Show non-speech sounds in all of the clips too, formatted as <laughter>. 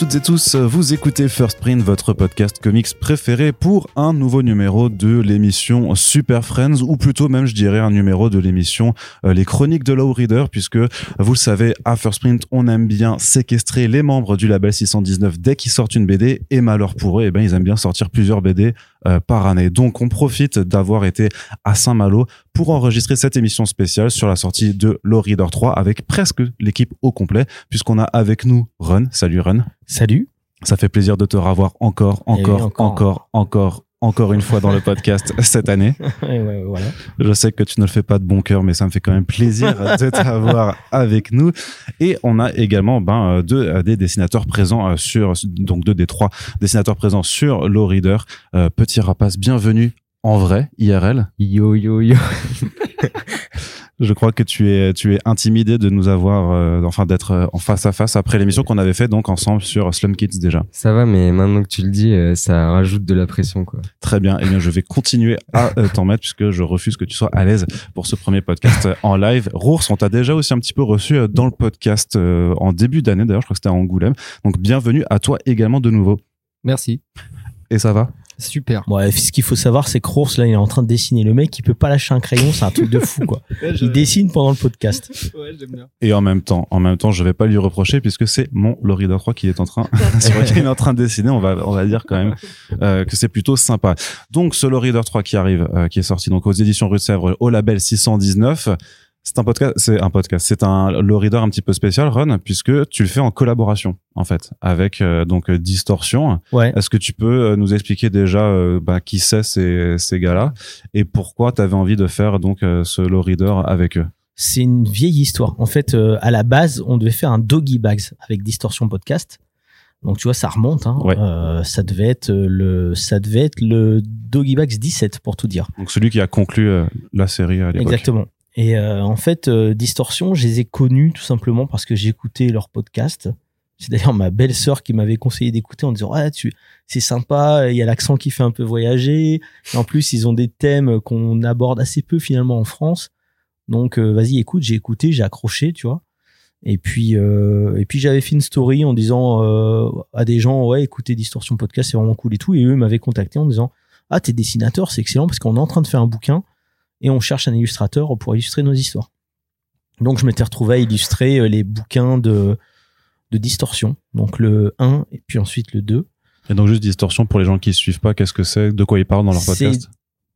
Toutes et tous, vous écoutez First Print, votre podcast comics préféré pour un nouveau numéro de l'émission Super Friends, ou plutôt même je dirais un numéro de l'émission euh, Les Chroniques de Low Reader, puisque vous le savez, à First Print, on aime bien séquestrer les membres du label 619 dès qu'ils sortent une BD, et malheur pour eux, eh ben, ils aiment bien sortir plusieurs BD euh, par année. Donc on profite d'avoir été à Saint-Malo pour enregistrer cette émission spéciale sur la sortie de Low Reader 3 avec presque l'équipe au complet, puisqu'on a avec nous Run. Salut Run. Salut. Ça fait plaisir de te revoir encore, Eh oui, encore, encore. encore, encore, une fois dans le podcast cette année. <laughs> Ouais, voilà. Je sais que tu ne le fais pas de bon cœur, mais ça me fait quand même plaisir <laughs> de t'avoir avec nous. Et on a également ben, euh, deux euh, des dessinateurs présents euh, sur, donc deux des trois dessinateurs présents sur Low Reader. Euh, Petit rapace, bienvenue en vrai, IRL. Yo, yo, yo. <laughs> Je crois que tu es, tu es intimidé de nous avoir, euh, enfin d'être euh, en face à face après l'émission qu'on avait fait donc ensemble sur Slum Kids déjà. Ça va, mais maintenant que tu le dis, euh, ça rajoute de la pression, quoi. Très bien. Eh bien, je vais continuer à euh, t'en mettre puisque je refuse que tu sois à l'aise pour ce premier podcast en live. Rours, on t'a déjà aussi un petit peu reçu dans le podcast euh, en début d'année. D'ailleurs, je crois que c'était à Angoulême. Donc, bienvenue à toi également de nouveau. Merci. Et ça va? Super. Ouais, ce qu'il faut savoir, c'est que Rours, là, il est en train de dessiner. Le mec, il peut pas lâcher un crayon, c'est un truc de fou, quoi. <laughs> Il dessine pendant le podcast. Ouais, j'aime bien. Et en même temps, en même temps, je vais pas lui reprocher puisque c'est mon Lorida 3 qui est en train, sur lequel il est en train de dessiner. On va, on va dire quand même euh, que c'est plutôt sympa. Donc, ce Lorida 3 qui arrive, euh, qui est sorti donc aux éditions Rue de Sèvres, au label 619. C'est un podcast, c'est un podcast, c'est un Lorida un petit peu spécial, Run, puisque tu le fais en collaboration, en fait, avec euh, donc euh, Distorsion. Ouais. Est-ce que tu peux euh, nous expliquer déjà euh, bah, qui c'est ces, ces gars-là et pourquoi tu avais envie de faire donc euh, ce Lorida avec eux? C'est une vieille histoire. En fait, à la base, on devait faire un Doggy Bags avec Distortion Podcast. Donc, tu vois, ça remonte. Hein. Ouais. Euh, ça devait être le, ça devait être le Doggy Bags 17, pour tout dire. Donc celui qui a conclu euh, la série à l'époque. Exactement. Et euh, en fait, euh, Distorsion, je les ai connus tout simplement parce que j'écoutais leur podcast. C'est d'ailleurs ma belle-sœur qui m'avait conseillé d'écouter en disant ah tu c'est sympa, il y a l'accent qui fait un peu voyager. Et en plus, ils ont des thèmes qu'on aborde assez peu finalement en France. Donc euh, vas-y, écoute, j'ai écouté, j'ai accroché, tu vois. Et puis euh, et puis j'avais fait une story en disant euh, à des gens ouais, écoutez Distorsion podcast, c'est vraiment cool et tout et eux m'avaient contacté en disant ah t'es dessinateur, c'est excellent parce qu'on est en train de faire un bouquin et on cherche un illustrateur pour illustrer nos histoires. Donc je m'étais retrouvé à illustrer euh, les bouquins de, de distorsion, donc le 1 et puis ensuite le 2. Et donc juste distorsion pour les gens qui suivent pas, qu'est-ce que c'est, de quoi ils parlent dans leur podcast?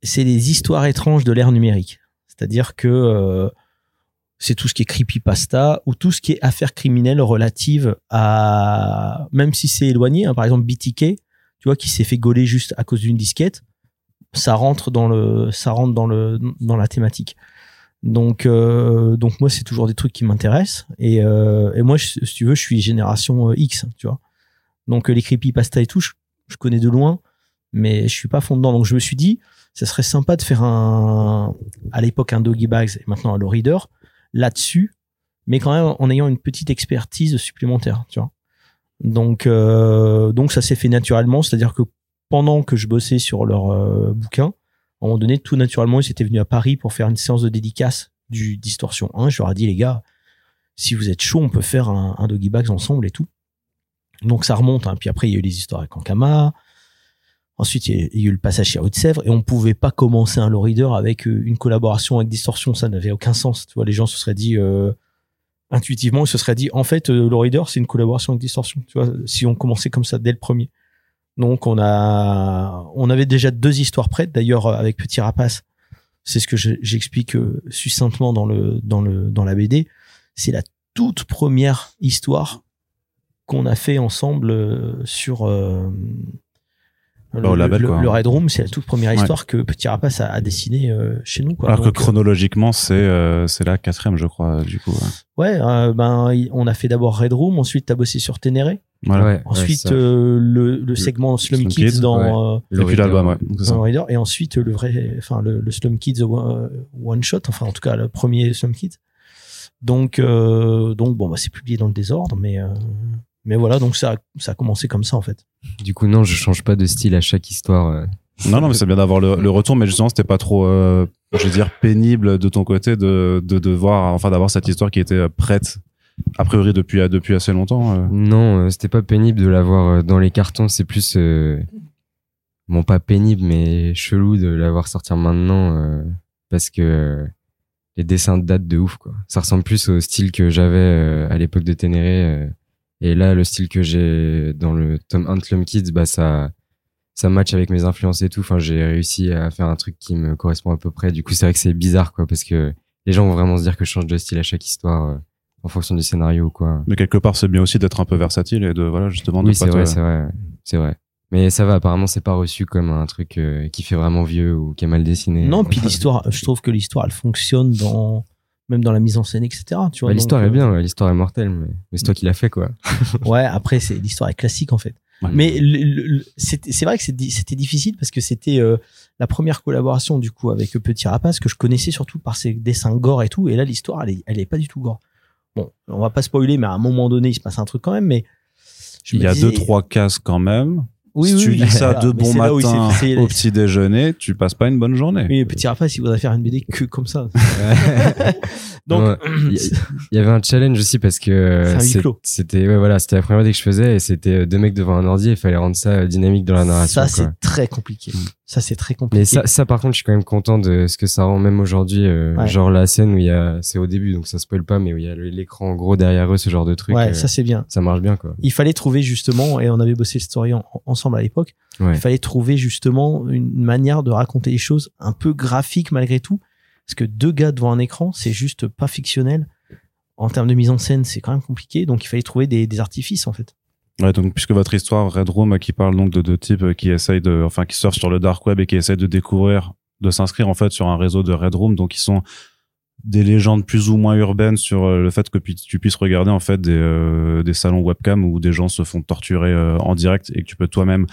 C'est les histoires étranges de l'ère numérique. C'est-à-dire que euh, c'est tout ce qui est creepypasta ou tout ce qui est affaires criminelles relatives à... Même si c'est éloigné, hein, par exemple BTK, tu vois, qui s'est fait gauler juste à cause d'une disquette, ça rentre dans le ça rentre dans le dans la thématique. Donc euh, donc moi c'est toujours des trucs qui m'intéressent. Et euh, et moi si tu veux je suis génération euh, X tu vois. Donc euh, les creepypasta et tout je, je connais de loin mais je suis pas fond dedans. Donc je me suis dit ça serait sympa de faire un à l'époque un doggy bags et maintenant un low reader là-dessus mais quand même en ayant une petite expertise supplémentaire tu vois. Donc euh, donc ça s'est fait naturellement. C'est-à-dire que pendant que je bossais sur leur euh, bouquin, à un moment donné, tout naturellement, ils étaient venus à Paris pour faire une séance de dédicace du Distorsion 1. Je leur ai dit, les gars, si vous êtes chaud, on peut faire un, Doggy Bags ensemble et tout. Donc ça remonte. Hein. Puis après, il y a eu les histoires avec Ankama. Ensuite, il y a il y a eu le passage chez Haute-Sèvres et on pouvait pas commencer un low reader avec euh, une collaboration avec Distorsion. Ça n'avait aucun sens. Tu vois, les gens se seraient dit, euh, intuitivement, ils se seraient dit, en fait, euh, low reader, c'est une collaboration avec Distorsion. Tu vois, si on commençait comme ça dès le premier. Donc on a, on avait déjà deux histoires prêtes. D'ailleurs euh, avec Petit Rapace, c'est ce que je- j'explique euh, succinctement dans le dans le dans la BD. C'est la toute première histoire qu'on a fait ensemble euh, sur Bah, au label, le, quoi. le Red Room. C'est la toute première Ouais. histoire que Petit Rapace a, a dessinée euh, chez nous. Quoi. Alors que Donc, euh, chronologiquement, c'est euh, c'est la quatrième, je crois, du coup. ouais. ouais, euh, ben on a fait d'abord Red Room, ensuite t'as bossé sur Ténéré, Voilà. Ouais, ensuite euh, le, le segment Slum, Slum Kids Kids, dans euh, Et puis l'album, et ensuite le vrai enfin le, le Slum Kids one, one shot enfin en tout cas le premier Slum Kids donc euh, donc bon bah c'est publié dans le désordre mais euh, mais voilà donc ça a- ça a commencé comme ça en fait Du coup, non, je change pas de style à chaque histoire. euh. Non, non, mais c'est bien d'avoir le, le retour, mais justement, c'était pas trop, euh, je veux dire, pénible de ton côté de, de devoir, enfin, d'avoir cette histoire qui était euh, prête A priori depuis depuis assez longtemps. euh. Non, euh, c'était pas pénible de l'avoir dans les cartons. C'est plus, euh, bon, pas pénible, mais chelou de l'avoir sortir maintenant euh, parce que euh, les dessins datent de ouf, quoi. Ça ressemble plus au style que j'avais euh, à l'époque de Ténéré. Et là, le style que j'ai dans le Tom Anthem Kids, bah, ça, ça match avec mes influences et tout. Enfin, j'ai réussi à faire un truc qui me correspond à peu près. Du coup, c'est vrai que c'est bizarre, quoi, parce que les gens vont vraiment se dire que je change de style à chaque histoire euh, en fonction du scénario ou quoi. Mais quelque part, c'est bien aussi d'être un peu versatile et de voilà justement de Oui, pas c'est te- vrai, c'est vrai, c'est vrai. Mais ça va, apparemment, c'est pas reçu comme un truc euh, qui fait vraiment vieux ou qui est mal dessiné. Non, <laughs> puis l'histoire, je trouve que l'histoire, elle fonctionne dans même dans la mise en scène, etc. Tu vois, Bah, l'histoire donc, est bien, ouais, l'histoire est mortelle, mais, mais c'est toi qui l'as fait, quoi. euh, <laughs> Ouais, après, c'est l'histoire est classique en fait. Ouais. Mais c'est vrai que c'était difficile parce que c'était euh, la première collaboration du coup avec Petit Rapace que je connaissais surtout par ses dessins gore et tout. Et là, l'histoire, elle est, elle est pas du tout gore. Bon, on va pas spoiler, mais à un moment donné, il se passe un truc quand même. Mais je Il y a disais- deux trois cases quand même. Oui, si oui, tu oui, lis ça de bon matin au petit déjeuner, tu passes pas une bonne journée. Oui, Petit Rapace, il voudrait faire une BD que comme ça. <laughs> Donc, Ouais. <clears throat> Il y- avait un challenge aussi parce que euh, c'était ouais, voilà, c'était la première idée que je faisais et c'était euh, deux mecs devant un ordi et il fallait rendre ça euh, dynamique dans la narration. ça, quoi. c'est très compliqué. Mm. Ça, c'est très compliqué. Mais ça, ça, par contre, je suis quand même content de ce que ça rend même aujourd'hui. euh, Ouais. Genre la scène où il y a, c'est au début, donc ça spoil pas, mais où il y a l'écran gros derrière eux, ce genre de truc. ouais, euh, ça, c'est bien. ça marche bien, quoi. Il fallait trouver justement, et on avait bossé le story en- ensemble à l'époque, il fallait trouver justement une manière de raconter les choses un peu graphique malgré tout. Parce que deux gars devant un écran, c'est juste pas fictionnel. En termes de mise en scène, c'est quand même compliqué. Donc il fallait trouver des, artifices en fait. Ouais, donc puisque votre histoire Red Room qui parle donc de deux types euh, qui essayent de, enfin qui surfent sur le dark web et qui essayent de découvrir, de s'inscrire en fait sur un réseau de Red Room, donc ils sont des légendes plus ou moins urbaines sur euh, le fait que tu puisses regarder en fait des, euh, des salons webcam où des gens se font torturer en direct et que tu peux toi-même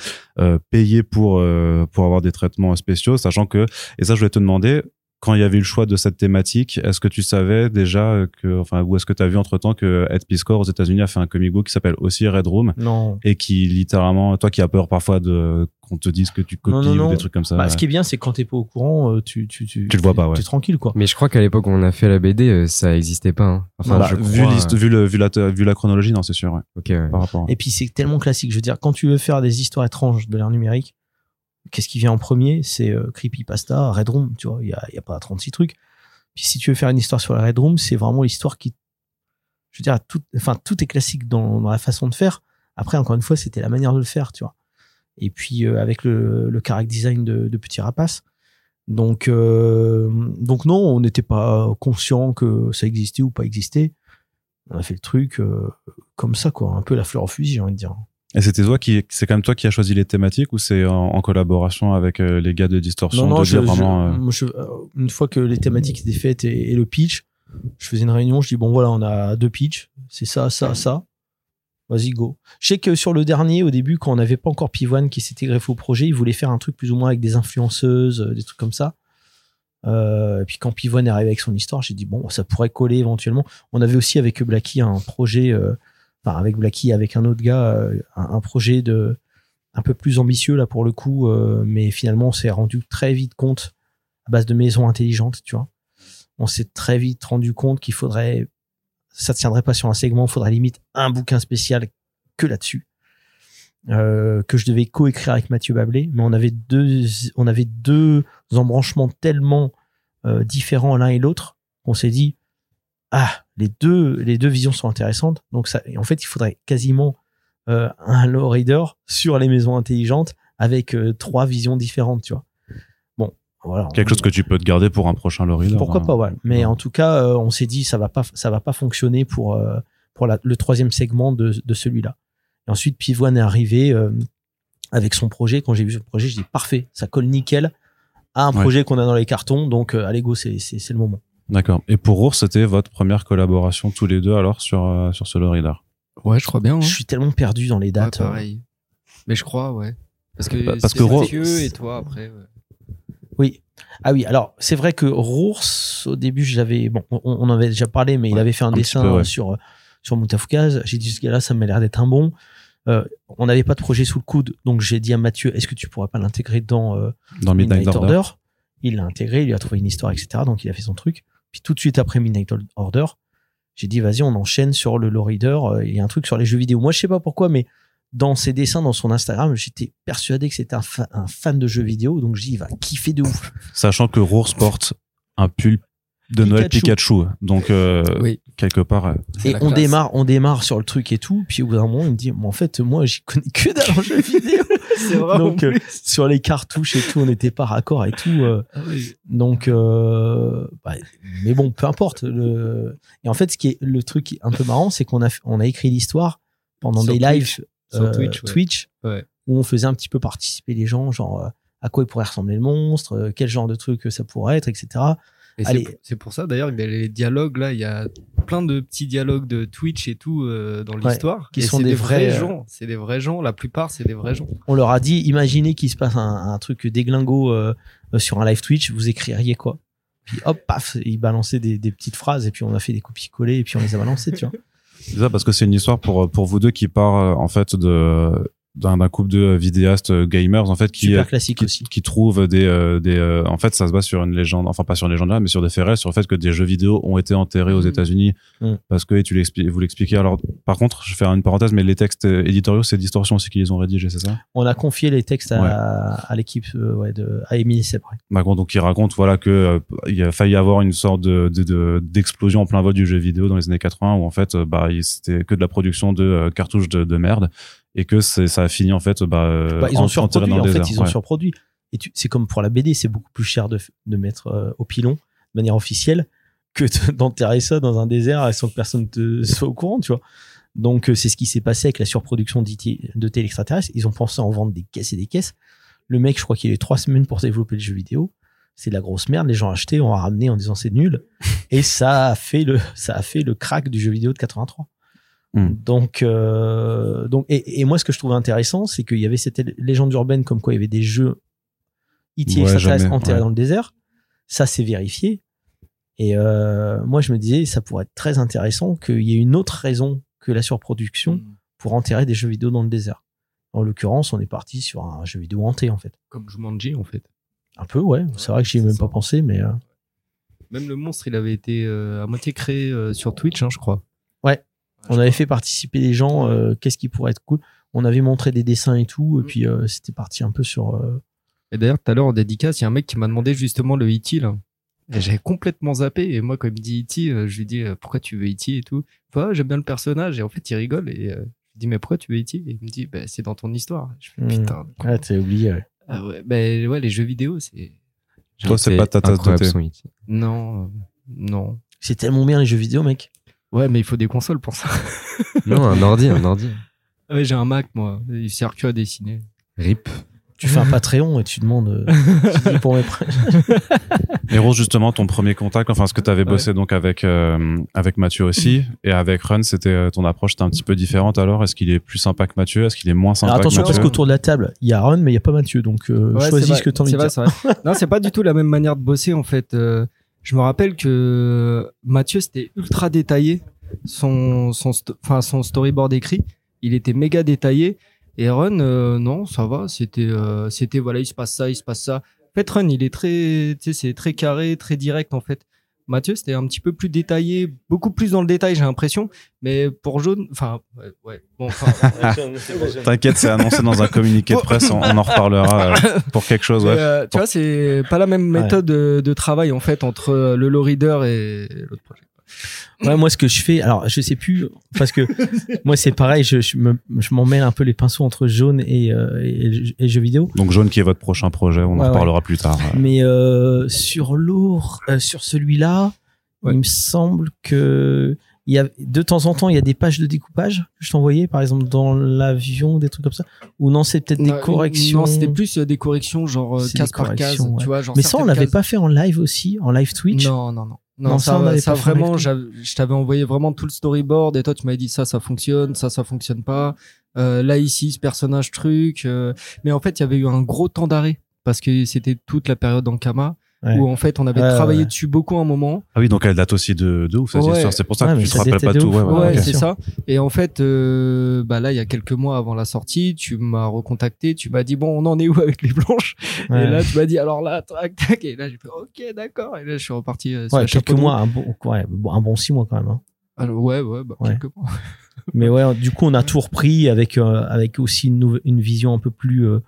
payer pour pour avoir des traitements spéciaux, sachant que et ça je voulais te demander quand il y avait eu le choix de cette thématique, est-ce que tu savais déjà que, enfin, ou est-ce que tu as vu entre temps que Ed Piscor aux États-Unis a fait un comic book qui s'appelle aussi Red Room Non. et qui littéralement, toi qui as peur parfois de qu'on te dise que tu copies Non, non, non. ou des trucs comme ça. Bah, ce qui est bien, c'est que quand t'es pas au courant, euh, tu, tu, tu, Tu le vois pas, ouais. Tu es tranquille quoi. Mais je crois qu'à l'époque où on a fait la BD, euh, ça existait pas. Hein. Enfin, Bah, je vu, crois, euh, vu, le, vu, la, vu la chronologie, non, c'est sûr, ouais, ok, ouais. par rapport. Et puis c'est tellement classique. Je veux dire, quand tu veux faire des histoires étranges de l'ère numérique, qu'est-ce qui vient en premier? C'est euh, Creepypasta, Red Room, tu vois, il y a, y a pas 36 trucs. Puis si tu veux faire une histoire sur la Red Room, c'est vraiment l'histoire qui... Je veux dire, tout, enfin, tout est classique dans, la façon de faire. Après, encore une fois, c'était la manière de le faire, tu vois. Et puis euh, avec le, le character design de, de Petit Rapace. Donc, euh, donc non, on n'était pas conscient que ça existait ou pas existait. On a fait le truc comme ça, quoi. Un peu la fleur au fusil, j'ai envie de dire. Et c'était toi qui, c'est quand même toi qui as choisi les thématiques ou c'est en, en collaboration avec euh, les gars de Distorsion Non, non, de je, vraiment. euh, je- euh, une fois que les thématiques étaient faites et, et le pitch, je faisais une réunion, je dis bon voilà, on a deux pitchs, c'est ça, ça, ça. Vas-y, go. Je sais que sur le dernier, au début, quand on n'avait pas encore Pivoine qui s'était greffé au projet, il voulait faire un truc plus ou moins avec des influenceuses, des trucs comme ça. Euh, et puis quand Pivoine est arrivé avec son histoire, j'ai dit bon, ça pourrait coller éventuellement. On avait aussi avec Blacky un projet, euh, enfin avec Blacky, avec un autre gars, euh, un, projet de un peu plus ambitieux là pour le coup, euh, mais finalement on s'est rendu très vite compte à base de maisons intelligentes, tu vois. On s'est très vite rendu compte qu'il faudrait, ça tiendrait pas sur un segment, il faudrait limite un bouquin spécial que là-dessus. Euh, que je devais coécrire avec Mathieu Bablé, mais on avait deux, on avait deux embranchements tellement euh, différents l'un et l'autre qu'on s'est dit ah les deux les deux visions sont intéressantes. Donc ça en fait il faudrait quasiment euh, un low reader sur les maisons intelligentes avec euh, trois visions différentes tu vois. Bon voilà. Quelque chose que tu peux te garder pour un prochain Lorry. pourquoi pas ouais. Mais en tout cas euh, on s'est dit ça va pas ça va pas fonctionner pour pour la- le troisième segment de, de celui-là. Et ensuite Pivoine est arrivé avec son projet. Quand j'ai vu ce projet je dis parfait ça colle nickel à un Ouais. projet qu'on a dans les cartons. Donc allez go c'est le moment D'accord. Et pour Ours, c'était votre première collaboration tous les deux alors sur euh, sur ce Lorry Ouais, je crois bien. hein. je suis tellement perdu dans les Ouais, dates pareil. Mais je crois, ouais. Parce que, Pa- parce que Ro- Mathieu et toi après. ouais. Oui. Ah oui, alors c'est vrai que Rours, au début, j'avais. Bon, on, on en avait déjà parlé, mais il avait fait un, petit dessin peu, ouais. sur, sur Moutafoukaz. J'ai dit, ce gars-là, ça m'a l'air d'être un bon. Euh, on n'avait pas de projet sous le coude, donc j'ai dit à Mathieu, est-ce que tu pourrais pas l'intégrer dans euh, dans Midnight, Order? Il l'a intégré, il lui a trouvé une histoire, etc. Donc il a fait son truc. Puis tout de suite après Midnight Order, J'ai dit, vas-y, on enchaîne sur le low reader. euh, Il y a un truc sur les jeux vidéo. Moi, je sais pas pourquoi, mais dans ses dessins, dans son Instagram, j'étais persuadé que c'était un, fa- un fan de jeux vidéo. Donc, je dis, il va kiffer de ouf. Sachant que Rours porte un pull de Noël Pikachu. Pikachu. Donc, euh, Oui. Quelque part, euh, Et on classe. démarre, on démarre sur le truc et tout. Puis au bout d'un moment, il me dit, mais en fait, moi, j'y connais que dalle en jeux <laughs> vidéo. Vrai. Donc, euh, sur les cartouches et tout, on n'était pas raccord et tout. euh, Ah oui. donc, euh, bah, mais bon, peu importe. Le... Et en fait, ce qui est le truc un peu marrant, c'est qu'on a, on a écrit l'histoire pendant Sur des Twitch. lives Sur euh, Twitch, ouais. Ouais. où on faisait un petit peu participer les gens, genre euh, à quoi il pourrait ressembler le monstre, euh, quel genre de truc ça pourrait être, etc. Et Allez. c'est- c'est pour ça d'ailleurs les dialogues là, il y a plein de petits dialogues de Twitch et tout euh, dans l'histoire. qui Et sont des vrais, euh, gens. C'est des vrais gens. La plupart, c'est des vrais gens. On leur a dit, imaginez qu'il se passe un, un truc déglingo euh, euh, sur un live Twitch, vous écririez quoi? Puis hop, paf, ils balançaient des, des petites phrases et puis on a fait des copies-collées et puis on les a balancées, tu vois. c'est ça parce que c'est une histoire pour, pour vous deux qui part, euh, en fait, de, d'un, couple de vidéastes euh, gamers, en fait, qui, Super euh, classique qui, aussi. qui trouvent des, euh, des, euh, en fait, ça se base sur une légende, enfin pas sur une légende là, mais sur des faits réels, sur le fait que des jeux vidéo ont été enterrés aux Mhm. États-Unis Mhm. parce que et tu l'expliques, vous l'expliquez. Alors, par contre, je vais faire une parenthèse, mais les textes euh, éditoriaux, c'est Distorsion aussi qui les ont rédigés, c'est ça? On a confié les textes à, Ouais. à l'équipe euh, ouais, de à Émilie Sebré. Macron, donc, il raconte, voilà, que euh, il a failli avoir une sorte de, de, de- d'explosion en plein vol du jeu vidéo dans les années 80 où en fait, euh, bah, c'était que de la production de euh, cartouches de, de merde et que ça a fini en fait, bah, euh, Bah, ils en- ont surproduit, en fait, désert. ils ont surproduit. Et c'est comme pour la BD, c'est beaucoup plus cher de, de mettre euh, au pilon de manière officielle que de- <laughs> d'enterrer ça dans un désert sans que personne te <laughs> soit au courant, tu vois. Donc euh, c'est ce qui s'est passé avec la surproduction de télé extraterrestres. Ils ont pensé en vendre des caisses et des caisses. Le mec, je crois qu'il a eu trois semaines pour développer le jeu vidéo. C'est de la grosse merde. Les gens achetaient, on a ramené en disant c'est nul. <laughs> Et ça a fait le, ça a fait le crack du jeu vidéo de 83. Hmm. Donc, euh, donc, et, et moi, ce que je trouvais intéressant, c'est qu'il y avait cette légende urbaine comme quoi il y avait des jeux E.T. Ouais, extraterrestres enterrés ouais. dans le désert. Ça, c'est vérifié. Et euh, moi, je me disais, ça pourrait être très intéressant qu'il y ait une autre raison que la surproduction Mm. pour enterrer des jeux vidéo dans le désert. En l'occurrence, on est parti sur un jeu vidéo hanté, en fait. Comme Jumanji en fait. Un peu, ouais. C'est vrai que j'y ai même ça. pas pensé, mais euh, Même le monstre, il avait été euh, à moitié créé euh, sur Twitch, hein, je crois. On avait fait participer les gens. euh, Qu'est-ce qui pourrait être cool On avait montré des dessins et tout, et Mm. puis euh, c'était parti un peu sur. euh, Et d'ailleurs, tout à l'heure en dédicace, il y a un mec qui m'a demandé justement le E.T. là. Et j'avais complètement zappé. Et moi, quand il me dit E.T., euh, je lui dis euh, pourquoi tu veux E.T. et tout. Il fait, Ah, j'aime bien le personnage. Et en fait, il rigole. Et euh, je lui dis mais pourquoi tu veux E.T. Et il me dit bah, c'est dans ton histoire. Je fais Mm. putain. Ah, t'as oublié. ouais. Ah ouais, bah, ouais, les jeux vidéo, c'est. Toi, c'est pas ta tasse de incroyable thé. son hit. Non, euh, non. C'est tellement bien les jeux vidéo, mec. Ouais, mais il faut des consoles pour ça. <laughs> Non, un ordi, un ordi. Ah ouais, j'ai un Mac, moi. Il sert que à dessiner. Rip. Tu fais un Patreon et tu demandes euh, <laughs> tu dis pour mes Rose, justement, ton premier contact, enfin, ce que tu avais bossé donc avec, euh, avec Mathieu aussi, et avec Run, c'était euh, ton approche était un petit peu différente alors? Est-ce qu'il est plus sympa que Mathieu? Est-ce qu'il est moins sympa Alors attention que parce Mathieu? qu'autour de la table, il y a Ron, mais il n'y a pas Mathieu. Donc euh, Ouais, choisis ce que tu as envie de dire. vrai. <laughs> non, c'est pas du tout la même manière de bosser en fait. Je me rappelle que Mathieu c'était ultra détaillé son son enfin son storyboard écrit, il était méga détaillé et Run euh, non, ça va, c'était euh, c'était voilà, il se passe ça, il se passe ça. En fait Run, il est très c'est très carré, très direct en fait. Mathieu, c'était un petit peu plus détaillé, beaucoup plus dans le détail, j'ai l'impression. Mais pour Jaune, enfin, ouais, ouais. Bon, enfin, <laughs> T'inquiète, c'est annoncé dans un communiqué de presse, on, on en reparlera euh, pour quelque chose. Ouais. euh, tu vois, c'est pas la même méthode de, de travail en fait entre le low reader et l'autre projet. Ouais, moi, ce que je fais, alors je sais plus, parce que <laughs> moi, c'est pareil, je, je me- je m'en mêle un peu les pinceaux entre jaune et, euh, et, et jeux vidéo. Donc Jaune qui est votre prochain projet, on Ouais, en reparlera plus tard. <laughs> Mais euh, sur l'autre, euh, sur celui-là, Ouais. il me semble que il y a de temps en temps il y a des pages de découpage que je t'envoyais par exemple dans l'avion des trucs comme ça ou non c'est peut-être des corrections Non, c'était plus euh, des corrections genre euh, case par case, tu vois. Genre mais ça on l'avait cases- pas fait en live aussi en live Twitch Non, non, non. Non, Non, ça, ça, on ça vraiment, je t'avais envoyé vraiment tout le storyboard et toi tu m'avais dit ça, ça fonctionne, ça, ça fonctionne pas. Euh, là ici, ce personnage truc. euh, Mais en fait, il y avait eu un gros temps d'arrêt parce que c'était toute la période en Kama Ouais. où en fait on avait Ouais, travaillé ouais. dessus beaucoup un moment. Ah oui, donc elle date aussi de, de ouf cette Ouais. histoire. C'est pour ça Ouais, que tu te rappelles pas tout. ouf. Ouais, c'est ça. Et en fait, euh, bah là, il y a quelques mois avant la sortie, tu m'as recontacté, tu m'as dit bon, on en est où avec les blanches? Ouais. Et là, tu m'as dit alors là, tac, tac. Et là, j'ai fait ok, d'accord. Et là, je suis reparti. euh, sur Ouais, quelques mois un bon un bon six mois quand même hein. Alors, ouais, ouais, bah, Ouais. quelque part. <laughs> Mais ouais, du coup, on a tout repris avec, euh, avec aussi une vision un peu plus, euh,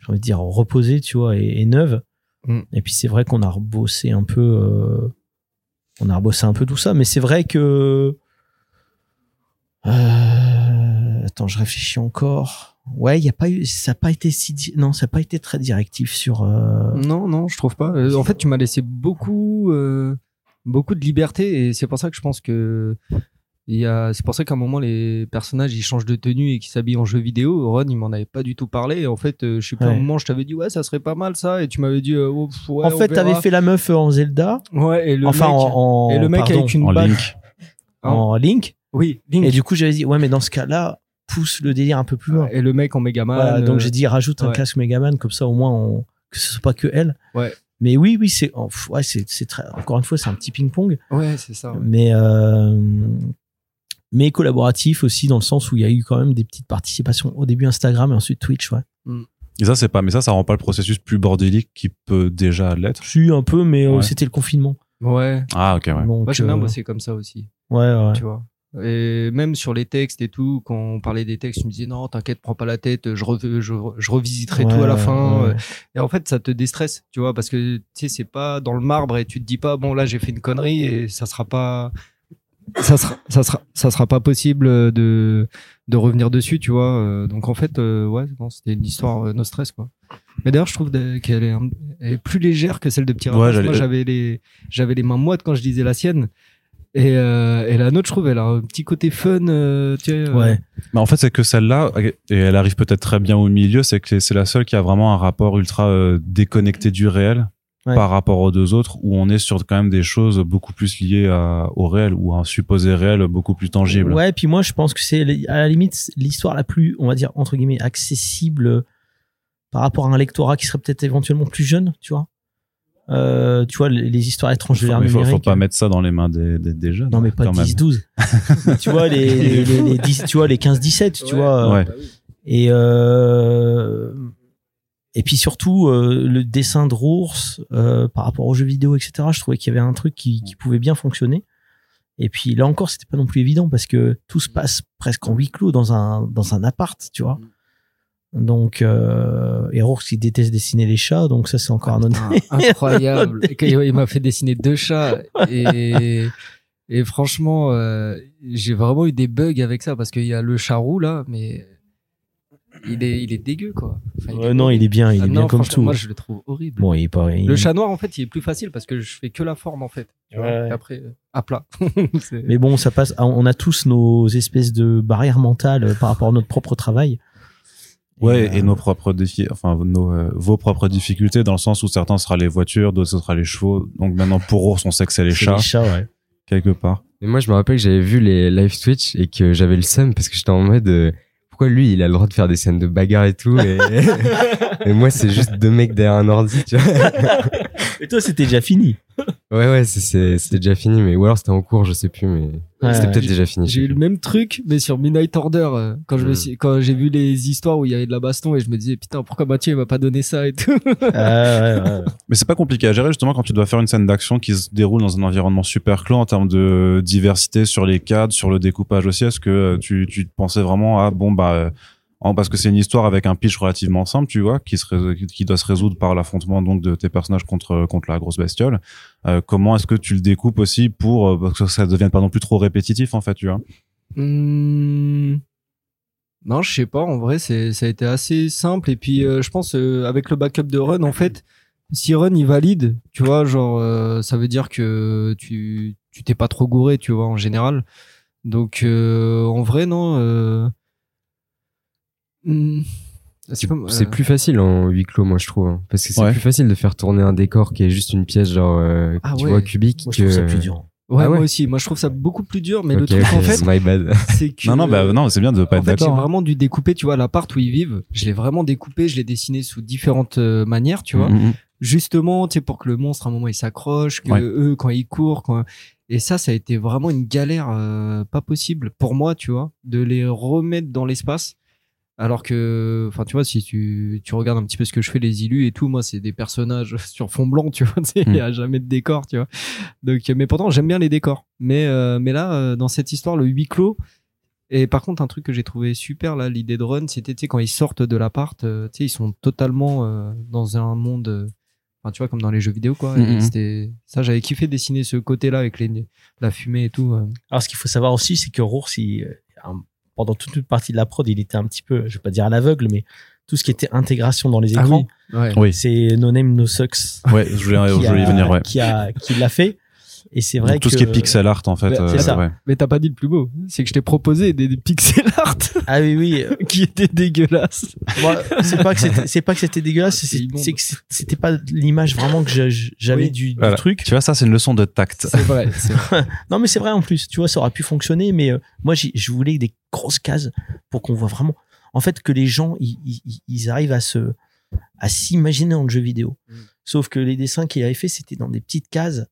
j'ai envie de dire, reposée, tu vois, et, et neuve. Mm. Et puis, c'est vrai qu'on a rebossé un peu, euh, on a rebossé un peu tout ça. Mais c'est vrai que, euh, attends, je réfléchis encore. Ouais, il y a pas eu, ça a pas été si, di- non, ça pas été très directif sur, euh, Non, non, je trouve pas. En fait, tu m'as laissé beaucoup, beaucoup de liberté et c'est pour ça que je pense que c'est pour ça qu'à un moment les personnages ils changent de tenue et qu'ils s'habillent en jeu vidéo. Ron, il m'en avait pas du tout parlé. Et en fait, euh, je sais plus, à un moment, je t'avais dit ouais, ça serait pas mal ça, et tu m'avais dit euh, oh, pff, ouais, en fait, t'avais fait la meuf en Zelda, ouais, et le enfin mec, en, en- et le mec pardon, avec une En. Link. en Link. Oui, Link. Et du coup, j'avais dit, ouais, mais dans ce cas-là, pousse le délire un peu plus loin. et le mec en Megaman. Voilà, donc euh, j'ai dit, rajoute un casque Megaman, comme ça, au moins, on- que ce soit pas que elle. Ouais. Mais oui, oui, c'est, ouais, c'est, c'est très, encore une fois, c'est un petit ping-pong, Ouais, c'est ça. ouais. mais, euh, mais collaboratif aussi, dans le sens où il y a eu quand même des petites participations au début Instagram et ensuite Twitch, ouais. Et ça, c'est pas, mais ça, ça rend pas le processus plus bordélique qui peut déjà l'être. Je suis un peu, mais euh, c'était le confinement. Ouais. Ah, ok, ouais. Donc, Moi, j'aime bien euh, bosser comme ça aussi. ouais, ouais. tu vois. Et même sur les textes et tout, quand on parlait des textes, tu me disais non, t'inquiète, prends pas la tête, je, re- je, je revisiterai Ouais, tout à la fin. ouais. Et en fait, ça te déstresse, tu vois, parce que tu sais, c'est pas dans le marbre et tu te dis pas, bon, là, j'ai fait une connerie et ça sera pas. Ça sera, ça sera, ça sera pas possible de, de revenir dessus, tu vois. Euh, Donc en fait, euh, ouais, c'était une histoire euh, no stress, quoi. Mais d'ailleurs, je trouve qu'elle est, plus légère que celle de Petit Moi, j'avais les, j'avais les mains moites quand je lisais la sienne. Et, euh, et la nôtre, je trouve, elle a un petit côté fun, euh, tu sais. euh, Ouais. Mais en fait, c'est que celle-là, et elle arrive peut-être très bien au milieu, c'est que c'est la seule qui a vraiment un rapport ultra euh, déconnecté du réel Ouais. par rapport aux deux autres, où on est sur quand même des choses beaucoup plus liées à- au réel ou à un supposé réel beaucoup plus tangible. Ouais, puis moi je pense que c'est à la limite l'histoire la plus, on va dire entre guillemets, accessible par rapport à un lectorat qui serait peut-être éventuellement plus jeune, tu vois. Euh, tu vois, les, les histoires étranges de Faut, l'ère mais faut, pas mettre ça dans les mains des, des, des jeunes. Non, mais pas quand même. 10-12. Mais <laughs> tu vois, les, les, les, les 10, tu vois, les 15-17, tu Ouais. vois. Ouais. bah oui. Et, euh, et puis surtout, euh, le dessin de Rours euh, par rapport aux jeux vidéo, etc., je trouvais qu'il y avait un truc qui, qui pouvait bien fonctionner. Et puis là encore, c'était pas non plus évident parce que tout se passe presque en huis clos dans un, dans un appart, tu vois. Donc, euh, et Rours, il déteste dessiner les chats, donc ça, c'est encore un autre. Putain, <laughs> incroyable. Il m'a fait dessiner deux chats et, et franchement, euh, j'ai vraiment eu des bugs avec ça parce qu'il y a le chat roux là, mais il est, il est dégueu quoi. Enfin, non, il est bien, il Ah est non, bien comme tout. Moi, je le trouve horrible. Bon, il est pas. il- Le chat noir, en fait, il est plus facile parce que je fais que la forme en fait. Tu vois. Ouais, ouais. Et après, euh, à plat. <laughs> Mais bon, ça passe. On a tous nos espèces de barrières mentales euh, par rapport à notre propre travail. Ouais, Et, et euh, nos propres défis, enfin nos, euh, vos propres difficultés, dans le sens où certains sera les voitures, d'autres ce sera les chevaux. Donc maintenant pour ours, on sait que c'est les chats Les chats, ouais. quelque part. Et moi, je me rappelle que j'avais vu les live Twitch et que j'avais le seum parce que j'étais en mode, euh, pourquoi lui, il a le droit de faire des scènes de bagarre et tout, et, <laughs> et moi, c'est juste deux mecs derrière un ordi, tu vois. Et toi, c'était déjà fini. Ouais, ouais, c'est- c'est- c'était déjà fini, mais, ou alors c'était en cours, je sais plus, mais Ouais, c'était peut-être déjà fini. J'ai eu le même truc, mais sur Midnight Order, euh, quand je me Mm. suis, quand j'ai vu les histoires où il y avait de la baston et je me disais, putain, pourquoi Mathieu, il m'a pas donné ça et tout. <laughs> Ah, ouais, ouais, ouais. Mais c'est pas compliqué à gérer justement quand tu dois faire une scène d'action qui se déroule dans un environnement super clos en termes de diversité sur les cadres, sur le découpage aussi. Est-ce que euh, tu, tu pensais vraiment à bon bah euh, parce que c'est une histoire avec un pitch relativement simple, tu vois, qui doit se résoudre par l'affrontement donc de tes personnages contre la grosse bestiole. Euh, comment est-ce que tu le découpes aussi pour euh, que ça devienne pas non plus trop répétitif en fait, tu vois? Hmm. Non, je sais pas. En vrai, ça a été assez simple. Et puis, euh, je pense avec le backup de Run, en fait, si Run il valide, tu vois, genre, ça veut dire que tu tu t'es pas trop gouré, tu vois, en général. Donc, en vrai, non. Hmm, C'est euh, plus facile en huis clos, moi, je trouve. hein. parce que c'est Ouais. plus facile de faire tourner un décor qui est juste une pièce, genre, euh, Ah tu ouais. vois, cubique. Moi, je trouve ça que- plus dur. Ouais, Ah ouais moi aussi. Moi, je trouve ça beaucoup plus dur. Mais le truc, en <laughs> fait, my bad. c'est <laughs> que Non non bah non, c'est bien de pas en être j'ai hein. vraiment dû découper, tu vois, l'appart où ils vivent. Je l'ai vraiment découpé, je l'ai dessiné sous différentes euh, manières, tu vois. Mm, mm, Justement, tu sais, pour que le monstre, à un moment, il s'accroche, que Ouais. eux, quand ils courent, quand... Et ça, ça a été vraiment une galère euh, pas possible pour moi, tu vois, de les remettre dans l'espace. Alors que, enfin, tu vois, si tu, tu regardes un petit peu ce que je fais, les illus et tout, moi, c'est des personnages <laughs> sur fond blanc, tu vois, <laughs> il n'y a jamais de décor, tu vois. Donc, mais pourtant, j'aime bien les décors. Mais, euh, mais là, euh, dans cette histoire, le huis clos, et par contre, un truc que j'ai trouvé super, là, l'idée de Run, c'était, tu sais, quand ils sortent de l'appart, euh, tu sais, ils sont totalement euh, dans un monde, euh, enfin, tu vois, comme dans les jeux vidéo, quoi. Et Mhm. C'était, ça, j'avais kiffé dessiner ce côté-là avec les, la fumée et tout. Alors, ce qu'il faut savoir aussi, c'est que Rours, il, un- pendant toute une partie de la prod, il était un petit peu, je vais pas dire à l'aveugle, mais tout ce qui était intégration dans les écrans, Ouais. Oui. c'est No Name No Sucks Ouais, je voulais, je voulais a, venir, ouais. qui, a, qui l'a fait. Et c'est vrai Donc, tout que ce qui est pixel art, en fait. Euh, c'est ça. ouais. Mais t'as pas dit le plus beau. C'est que je t'ai proposé des, des pixel <laughs> art Ah oui, oui. <laughs> qui étaient dégueulasses. Moi, c'est pas que c'était, c'est pas que c'était dégueulasse, C'est que c'était pas l'image vraiment que j'avais Oui. du, du Voilà. truc. Tu vois, ça, c'est une leçon de tact. C'est vrai. c'est vrai. <laughs> Non, mais c'est vrai en plus. Tu vois, ça aurait pu fonctionner, mais euh, moi, je voulais des grosses cases pour qu'on voit vraiment. En fait, que les gens, ils, arrivent à se, à s'imaginer le jeu vidéo. Mm. Sauf que les dessins qu'il avait fait, c'était dans des petites cases.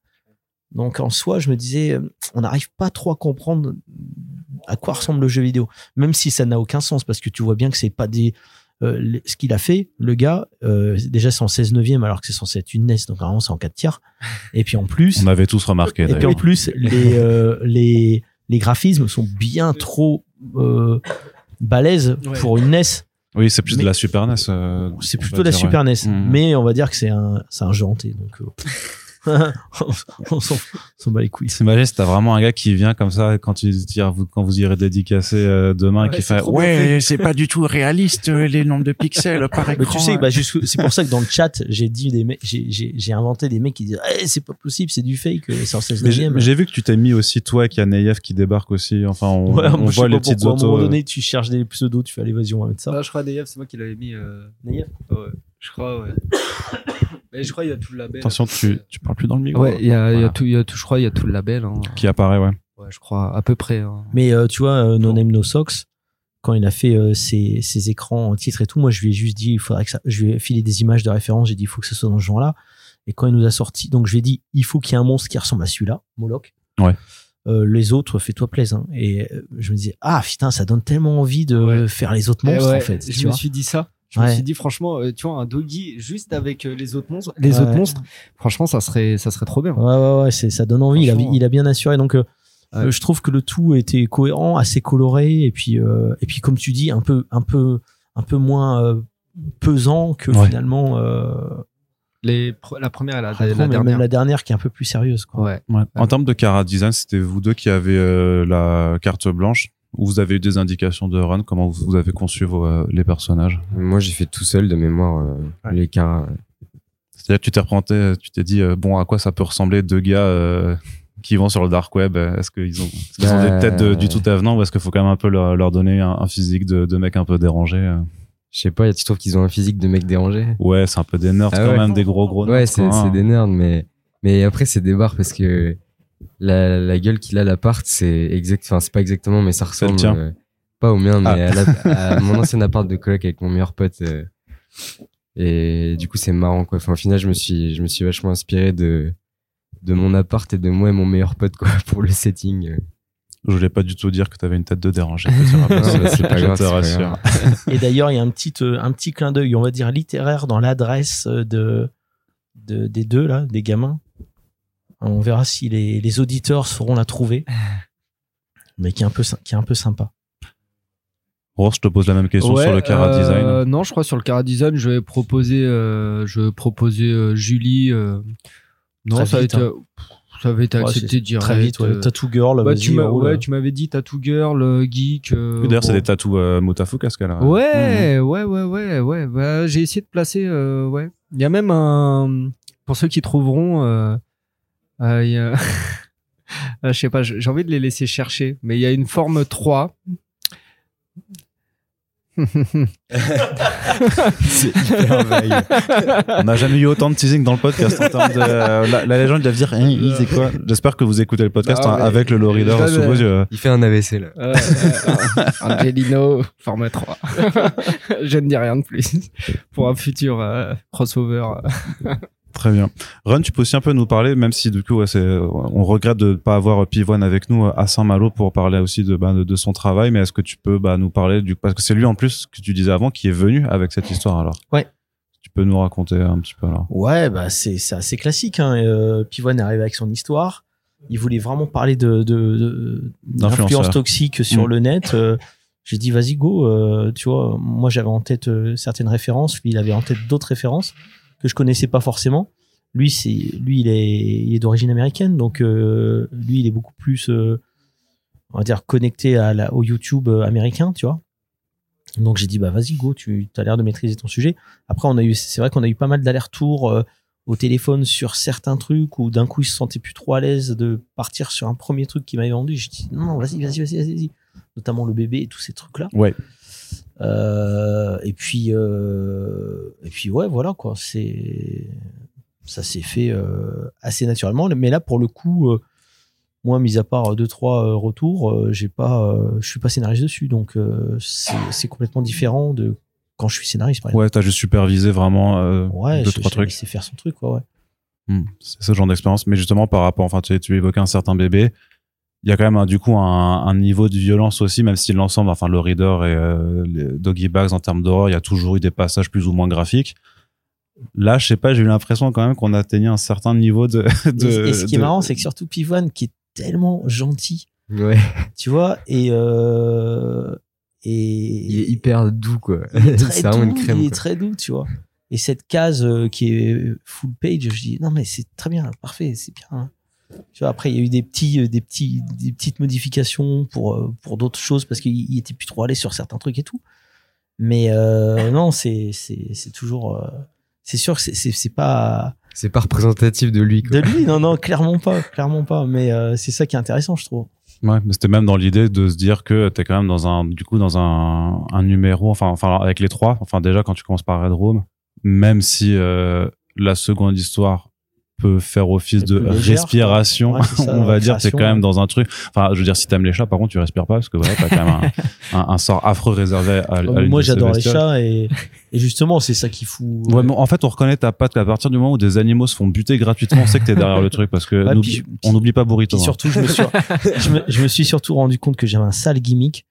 Donc, en soi, je me disais, euh, on n'arrive pas trop à comprendre à quoi ressemble le jeu vidéo. Même si ça n'a aucun sens, parce que tu vois bien que c'est pas des, euh, ce qu'il a fait, le gars, euh, déjà c'est en 16 neuvième alors que c'est censé être une NES, donc vraiment c'est en 4 tiers. Et puis en plus, On avait tous remarqué, et puis en plus, les, euh, les, les graphismes sont bien trop euh, balèzes Ouais. pour une NES. Oui, c'est plus Mais- de la Super NES. euh, C'est plutôt va la dire, ouais. Super NES. Mhm. Mais on va dire que c'est un, c'est un jeu hanté. Donc, euh, <laughs> on s'en bat les couilles. T'imagines, si t'as vraiment un gars qui vient comme ça quand tu vous quand vous irez dédicacer euh, demain, Ouais, qui c'est fait ouais, c'est pas du tout réaliste euh, les nombres de pixels par <laughs> Mais écran. tu sais, bah, jusque- c'est pour ça que dans le chat, j'ai dit des mecs, j'ai, j'ai, j'ai inventé des mecs qui disent, eh, c'est pas possible, c'est du fake, euh, c'est en 16 Mais j'ai mais vu que tu t'es mis aussi toi qui a Neyev qui débarque aussi. Enfin, on, Ouais, voit les petites pourquoi, autos. À un moment euh, donné, tu cherches des pseudos, tu fais allez, vas-y, on va mettre ça. Ah, je crois DF, c'est moi qui l'avais mis. euh. Ouais, je crois, ouais. <coughs> Mais je crois qu'il y a tout le label. Attention, tu, tu parles plus dans le micro. Ouais, il y a, il y a Voilà. tout, il y a tout, je crois, il y a tout le label. Hein. Qui apparaît, ouais. Ouais, je crois, à peu près. hein. Mais euh, tu vois, euh, No Name No Socks, quand il a fait euh, ses, ses écrans en titre et tout, moi je lui ai juste dit, il faudrait que ça, je lui ai filé des images de référence, j'ai dit, il faut que ce soit dans ce genre-là. Et quand il nous a sorti, donc je lui ai dit, il faut qu'il y ait un monstre qui ressemble à celui-là, Moloch. Ouais. Euh, les autres, fais-toi plaisir. hein. Et je me disais, ah putain, ça donne tellement envie de Ouais. faire les autres Eh monstres ouais, en fait. je tu me vois. suis dit ça. Je me suis dit franchement, euh, tu vois, un doggy juste avec euh, les autres monstres, les Ouais. autres monstres. Franchement, ça serait, ça serait trop bien. Ouais, ouais, ouais, ça donne envie. Il a, Franchement. il a bien assuré. Donc, euh, Ouais. je trouve que le tout était cohérent, assez coloré, et puis, euh, et puis comme tu dis, un peu, un peu, un peu moins euh, pesant que Ouais. finalement euh, Les, la première et la, dernière. même la dernière qui est un peu plus sérieuse. Quoi. Ouais. Ouais. En termes de cara design, c'était vous deux qui avez euh, la carte blanche. Ou vous avez eu des indications de run Comment vous vous avez conçu vos, euh, les personnages Moi, j'ai fait tout seul de mémoire euh, Ouais. les caras. C'est-à-dire que tu t'es représenté, tu t'es dit, euh, bon, à quoi ça peut ressembler deux gars euh, qui vont sur le dark web Est-ce qu'ils ont, est-ce qu'ils ont Bah, des têtes de- du tout avenant ou est-ce qu'il faut quand même un peu leur, leur donner un, un physique de, de mec un peu dérangé euh Je sais pas, tu trouves qu'ils ont un physique de mec dérangé? Ouais, c'est un peu des nerds Ah quand ouais. même, des gros gros nerds. Ouais, c'est hein. c'est des nerds, mais mais après c'est des barres parce que la, la gueule qu'il a l'appart, c'est exact, enfin c'est pas exactement, mais ça le ressemble euh, pas au mien, mais Ah. à, la- à mon ancien appart de coloc avec mon meilleur pote. euh, et du coup c'est marrant quoi. Enfin au final je me suis je me suis vachement inspiré de de mon appart et de moi et mon meilleur pote quoi <laughs> pour le setting. Je voulais pas du tout dire que t'avais une tête de dérangé. <laughs> grave. Et d'ailleurs, il y a un petit, euh, un petit clin d'œil, on va dire littéraire, dans l'adresse de, de, des deux, là, des gamins. On verra si les, les auditeurs sauront la trouver. <laughs> Mais qui est un peu, qui est un peu sympa. Rose, je te pose la même question Ouais, sur le cara euh, design. Non, je crois sur le cara design, je vais proposer, euh, je vais proposer euh, Julie. euh, non, Très ça, vite, a été, hein. ça avait été Ouais, accepté direct. Très vite, ouais. euh, Tattoo Girl, bah, tu m'as- roule. ouais, tu m'avais dit Tattoo Girl, Geek. euh, D'ailleurs, c'est des tatous euh, Mutafuka, ce cas-là. Ouais, ouais, ouais, ouais, ouais. Bah, j'ai essayé de placer. euh, ouais. Il y a même un. Pour ceux qui trouveront, euh, il y a- je sais pas, j'ai envie de les laisser chercher, mais il y a une forme 3. C'est hyper vague. On n'a jamais eu autant de teasing dans le podcast en termes de euh, la, la légende. Va dire, hein, il, c'est quoi? J'espère que vous écoutez le podcast Non, hein, avec le low reader sous vos yeux. Il fait un AVC là. Euh, euh, Angelino, forme 3. <laughs> je ne dis rien de plus. Pour un futur euh, crossover. Euh. Très bien. Run, tu peux aussi un peu nous parler, même si du coup, ouais, on regrette de ne pas avoir Pivoine avec nous à Saint-Malo pour parler aussi de, bah, de, de son travail, mais est-ce que tu peux bah, nous parler du parce que c'est lui en plus que tu disais avant qui est venu avec cette histoire alors. Ouais. Tu peux nous raconter un petit peu alors. Ouais, bah c'est c'est assez classique. Hein. Euh, Pivoine est arrivé avec son histoire. Il voulait vraiment parler de, de, d'influence toxique sur Mm. le net. Euh, J'ai dit vas-y go. euh, tu vois, moi j'avais en tête euh, certaines références. Lui, il avait en tête d'autres références que je connaissais pas forcément. Lui, c'est lui, il est il est d'origine américaine, donc euh, lui, il est beaucoup plus, euh, on va dire, connecté à la, au YouTube euh, américain, tu vois. Donc j'ai dit bah vas-y go, tu as l'air de maîtriser ton sujet. Après on a eu, c'est vrai qu'on a eu pas mal d'allers-retours au téléphone sur certains trucs où d'un coup il se sentait plus trop à l'aise de partir sur un premier truc qui m'avait vendu. J'ai dit non, vas-y, vas-y, vas-y, vas-y. Notamment le bébé et tous ces trucs là. Ouais. Euh, et puis euh, et puis ouais voilà quoi, c'est ça s'est fait euh, assez naturellement. Mais là pour le coup, moi mis à part deux trois retours, j'ai pas, je suis pas scénariste dessus, donc c'est c'est complètement différent de quand je suis scénariste par exemple. Ouais, t'as juste supervisé vraiment euh, Ouais, deux je, trois je trucs. laissé faire son truc quoi. Ouais. Hmm, c'est ce genre d'expérience. Mais justement, par rapport, enfin, tu, tu évoquais un certain bébé. Il y a quand même un, du coup un, un niveau de violence aussi, même si l'ensemble, enfin le reader et euh, les doggy bags en termes d'horreur, il y a toujours eu des passages plus ou moins graphiques. Là, je sais pas, j'ai eu l'impression quand même qu'on atteignait un certain niveau de. <laughs> de et, et ce qui est marrant, c'est que surtout Pivoine qui est tellement gentil, Ouais. tu vois, et euh, et Il est hyper doux, quoi. il est <laughs> très c'est vraiment une doux, crème. il est quoi. très doux, tu vois. Et cette case euh, qui est full page, je dis non mais c'est très bien, parfait, c'est bien. Tu vois, après il y a eu des petits, euh, des petits, des petites modifications pour euh, pour d'autres choses parce qu'il il était plus trop allé sur certains trucs et tout. Mais euh, non, c'est c'est c'est toujours, c'est sûr que c'est pas C'est pas représentatif de lui, quoi. de lui, non non, <laughs> clairement pas, clairement pas. Mais euh, c'est ça qui est intéressant, je trouve. Ouais, mais c'était même dans l'idée de se dire que t'es quand même dans un, du coup, dans un, un numéro, enfin, enfin, avec les trois. Enfin, déjà, quand tu commences par Red Room, même si euh, la seconde histoire peut faire office de légère, respiration. Ouais, ça, <laughs> on va dire, t'es quand même dans un truc. Enfin, je veux dire, si t'aimes les chats, par contre, tu respires pas parce que voilà, t'as quand même un, <laughs> un, un sort affreux réservé à, à Moi j'adore les chats et, et justement c'est ça qui fout. Ouais, mais en fait, on reconnaît ta patte à partir du moment où des animaux se font buter gratuitement, on sait que t'es derrière le truc parce que <laughs> puis- on n'oublie pas Burrito. Puis hein. surtout, je me, suis, je, me, je me suis surtout rendu compte que j'avais un sale gimmick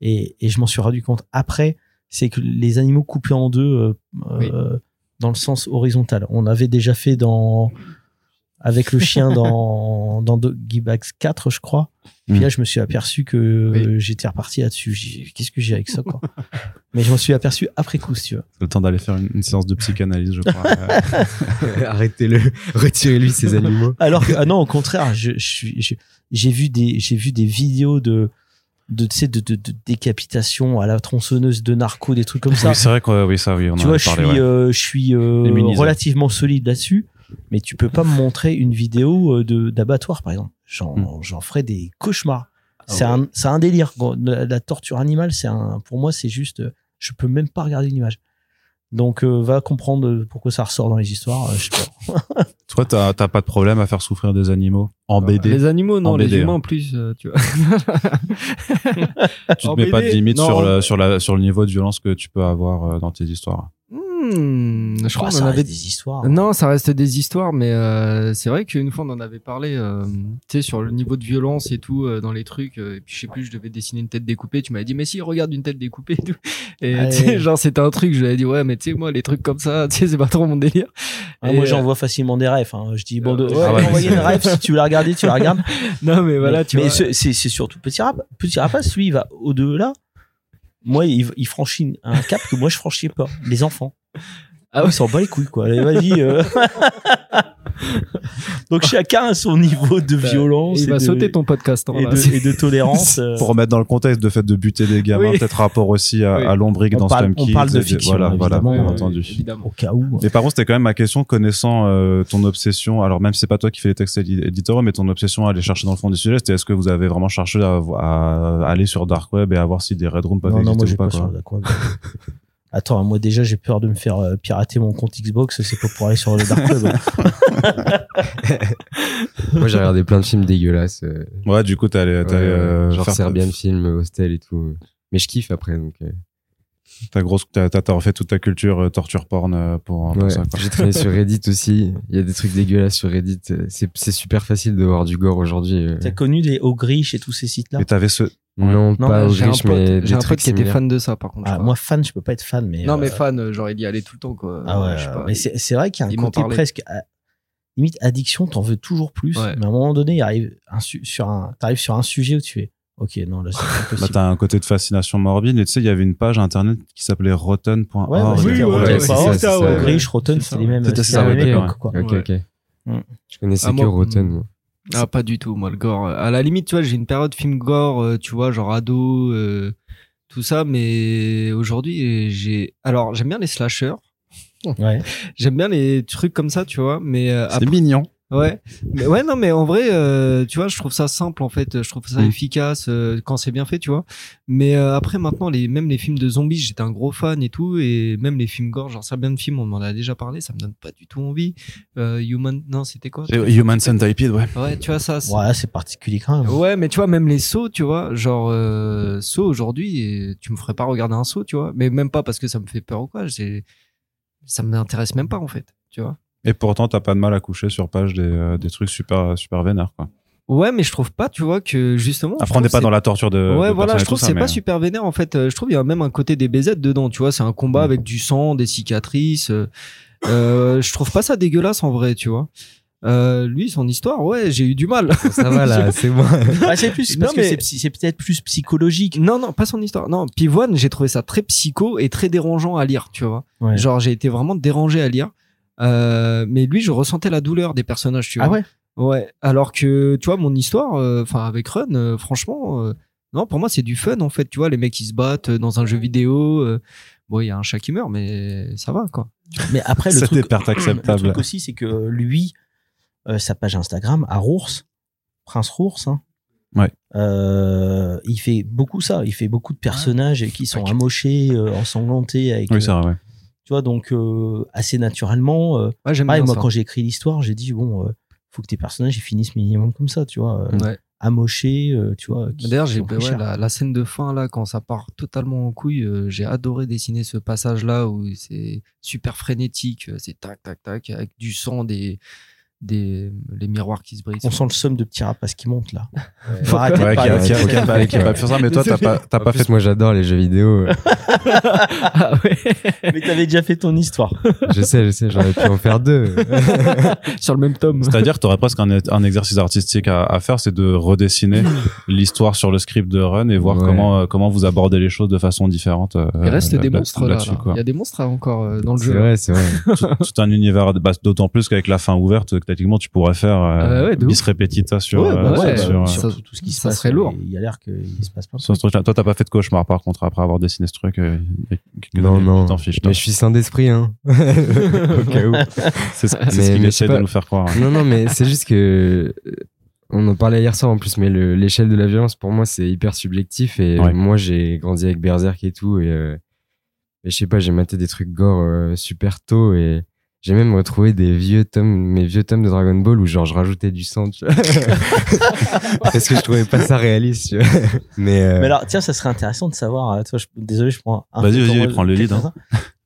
et, et je m'en suis rendu compte après. C'est que les animaux coupés en deux euh, Oui. euh, dans le sens horizontal. On avait déjà fait dans avec le chien dans <laughs> dans Bags 4, je crois. Puis Mm. là, je me suis aperçu que Oui. euh, j'étais reparti là-dessus. Qu'est-ce que j'ai avec ça, quoi <laughs> Mais je m'en suis aperçu après coup, si tu veux. C'est le temps d'aller faire une, une séance de psychanalyse, je crois. Ouais. <laughs> Arrêtez-le. Retirez-lui ces animaux. Alors que ah non, au contraire, je- j'ai vu des, j'ai vu des vidéos de, de, de, de, de décapitation à la tronçonneuse de narco, des trucs comme ça. Oui, c'est vrai que oui, ça, oui, on tu en vois, avait je suis, ouais. euh, je suis euh, Immunisé. relativement solide là-dessus, mais tu peux pas me montrer une vidéo euh, de d'abattoir, par exemple. J'en, Hmm. ferais des cauchemars. c'est ouais. un, c'est un délire. La, la torture animale, c'est un, pour moi, c'est juste, euh, je peux même pas regarder une image. Donc, euh, va comprendre pourquoi ça ressort dans les histoires. euh, je sais pas. <laughs> Toi, t'as t'as pas de problème à faire souffrir des animaux en BD. Les animaux, non, En les BD, humains hein. plus, euh, tu vois. <laughs> tu te en mets pas de limite non. sur le, sur, la, sur le niveau de violence que tu peux avoir euh, dans tes histoires. Hmm, je crois Ah, qu'on avait des histoires. Non, ça reste des histoires, mais euh, c'est vrai qu'une fois on en avait parlé, euh, tu sais, sur le niveau de violence et tout euh, dans les trucs. euh, et puis je sais plus, je devais dessiner une tête découpée. Tu m'avais dit, mais si, regarde une tête découpée. Et, tout. et Ouais. tu sais, genre c'était un truc. Je lui avais dit, ouais, mais tu sais, moi les trucs comme ça, <laughs> tu sais, c'est pas trop mon délire. Ah, moi, j'envoie facilement des rêves. hein. Je dis, bon, de, ouais, ah ouais, mais envoyer une rêve, si tu veux la regarder, tu la regardes. <laughs> Non, mais voilà, mais tu mais vois. c'est c'est- surtout Petit Rap. Petit Rapace, lui, il va au-delà. Moi, il, il franchit un cap que moi, je franchis pas. Les enfants. Ah il s'en bat les couilles, quoi. Allez, vas-y. euh. <laughs> Donc, chacun a son niveau de violence. il et va de, sauter ton podcast. hein, et là. de, et de tolérance. euh. Pour remettre dans le contexte de fait de buter des gamins, Oui. peut-être rapport aussi à, Oui. à l'ombrique On dans parle- Slum on Kids parle de et- fiction, Voilà, voilà, évidemment, bien euh, entendu. Évidemment. Au cas où. Mais par contre, c'était quand même ma question connaissant euh, ton obsession. Alors même si c'est pas toi qui fais les textes édi- éditoriaux, mais ton obsession à aller chercher dans le fond du sujet, c'était est-ce que vous avez vraiment cherché à, à aller sur dark web et à voir si des red rooms peuvent Non, non, moi, j'ai ou pas, pas quoi. sur la <laughs> quoi. Attends, moi déjà j'ai peur de me faire euh, pirater mon compte Xbox, c'est pas pour aller sur le Dark Web. <laughs> Moi, j'ai regardé plein de films dégueulasses. euh, Ouais, du coup, t'es allé, ouais, euh, genre faire- Serbian Film, Hostel et tout. Mais je kiffe après, donc. Euh, T'as grosse, t'as, t'as refait toute ta culture euh, torture porn euh, pour, pour Ouais, ça. j'ai traîné sur Reddit <laughs> aussi. Il y a des trucs dégueulasses sur Reddit. C'est c'est super facile de voir du gore aujourd'hui. euh. T'as connu des Ogrish et tous ces sites-là? Et t'avais ce, Non, Non, pas J'ai un mais j'ai un pote qui était fan de ça, par contre. ah. Moi, fan, je peux pas être fan, mais. non, mais euh, fan, euh, genre, il y allait tout le temps, quoi. Ah ouais, je sais pas. mais c'est c'est vrai qu'il y a un côté presque à- limite addiction, t'en veux toujours plus. Ouais. Mais à un moment donné, il arrive un su- sur un, t'arrives sur un sujet où tu fais, ok, non là c'est pas bah, t'as un côté de fascination morbide. Et tu sais, il y avait une page internet qui s'appait rotten.org. Ouais, ouais, Oui, ouais, c'est pas ça, Rotten, c'est ça, ouais. ouais. Grish, Rotten, C'est les mêmes. C'était ça, quoi. Ok, Ouais. ok. Mm. Je connaissais Ah, que Rotten. moi. Ah, pas du tout, moi, le gore. À la limite, tu vois, j'ai une période film gore, euh, tu vois, genre ado, euh, tout ça, mais aujourd'hui, j'ai. Alors, j'aime bien les slashers. Ouais. J'aime bien les trucs comme ça, tu vois, mais euh, C'est après- mignon. Ouais, mais ouais, non, mais en vrai, euh, tu vois, je trouve ça simple en fait. Je trouve ça Mm. efficace euh, quand c'est bien fait, tu vois. Mais euh, après, maintenant, les même les films de zombies, j'étais un gros fan et tout, et même les films gore, genre bien de films, on m'en a déjà parlé, ça me donne pas du tout envie. Euh, Human, non, c'était quoi? Human Centipede, ouais. Ouais, tu vois ça. c'est- Ouais, c'est particulier quand même. Ouais, mais tu vois, même les sauts, tu vois, genre, euh, saut aujourd'hui, tu me ferais pas regarder un saut, tu vois, mais même pas parce que ça me fait peur ou quoi, c'est, ça m'intéresse même pas, en fait, tu vois. Et pourtant, t'as pas de mal à coucher sur page des, euh, des trucs super, super vénères, quoi. Ouais, mais je trouve pas, tu vois, que justement. Après, on n'est pas dans la torture de. Ouais, de voilà, je trouve que c'est mais- pas super vénère, en fait. Euh, Je trouve qu'il y a même un côté des BZ dedans, tu vois, c'est un combat Mm. avec du sang, des cicatrices. euh, euh, je trouve pas ça dégueulasse, en vrai, tu vois. Euh, lui, son histoire, ouais, j'ai eu du mal. Ça va là, <laughs> c'est bon. <laughs> Ah, c'est plus, Non, parce mais- que c'est peut-être plus psychologique. Non, non, pas son histoire. Non, Pivoine, j'ai trouvé ça très psycho et très dérangeant à lire, tu vois. Ouais. Genre, j'ai été vraiment dérangé à lire. Euh, mais lui, je ressentais la douleur des personnages, tu vois. Ah ouais? Ouais. Alors que, tu vois, mon histoire, euh, enfin, avec Run, euh, franchement, euh, non, pour moi, c'est du fun, en fait. Tu vois, les mecs, ils se battent dans un jeu vidéo. euh, bon, il y a un chat qui meurt, mais ça va, quoi. Mais après, le <laughs> truc, <clears throat> le truc aussi, c'est que lui, euh, sa page Instagram, à Rours, Prince Rours, hein, Ouais. euh, il fait beaucoup ça. Il fait beaucoup de personnages qui sont amochés, euh, ensanglantés. Avec, Oui, c'est vrai, ouais. Tu vois, donc euh, assez naturellement. euh, Ouais, pareil, moi, ça. quand j'ai écrit l'histoire, j'ai dit bon, euh, faut que tes personnages ils finissent minimum comme ça, tu vois, Ouais. amochés, euh, tu vois. D'ailleurs, j'ai ouais, cher. la, la scène de fin là, quand ça part totalement en couille, j'ai adoré dessiner ce passage là où c'est super frénétique, c'est tac tac tac avec du sang, des des les miroirs qui se brisent. On sent le somme de petits rapaces qui montent là. Ouais. Faut arrêter de Ouais, qui parler a, de qui a- ça. qui a pas, qui a pas pu faire ça, mais toi, t'as pas, t'as pas fait. moi j'adore les jeux vidéo. <laughs> ah ouais. Mais t'avais déjà fait ton histoire. je sais, je sais, j'aurais pu en faire deux. <laughs> Sur le même tome. C'est-à-dire que t'aurais presque un, un exercice artistique à, à faire, c'est de redessiner <laughs> l'histoire sur le script de Run et voir Ouais. comment, euh, comment vous abordez les choses de façon différente. euh, Il reste là- des là- monstres là. là-dessus, là. quoi. Il y a des monstres encore euh, dans le C'est jeu. vrai, c'est vrai. tout, tout un univers, bah, d'autant plus qu'avec la fin ouverte, que techniquement, tu pourrais faire euh, Euh, ouais, bis repetita sur, Ouais, bah euh, ouais, sur, ça- Surtout tout ce qui se ça passe. serait lourd. Il y a l'air qu'il se passe plein de sur ce truc-là. Toi, t'as pas fait de cauchemar, par contre, après avoir dessiné ce truc. euh, Non, non. tu t'en fiches. Mais je suis sain d'esprit, hein. <laughs> Au cas où. C'est ce, qu'il essaie de pas. nous faire croire. Non, non, mais c'est juste que on en parlait hier soir en plus, mais le- l'échelle de la violence pour moi c'est hyper subjectif et Ouais. moi j'ai grandi avec Berserk et tout et, euh, et je sais pas, j'ai maté des trucs gore euh, super tôt et j'ai même retrouvé des vieux tomes, mes vieux tomes de Dragon Ball où genre je rajoutais du sang, tu vois. <laughs> parce que je trouvais pas ça réaliste, tu vois. Mais, euh, Mais alors, tiens, ça serait intéressant de savoir. euh, je- désolé, je prends. un Vas-y, vas-y, prends le lead, hein.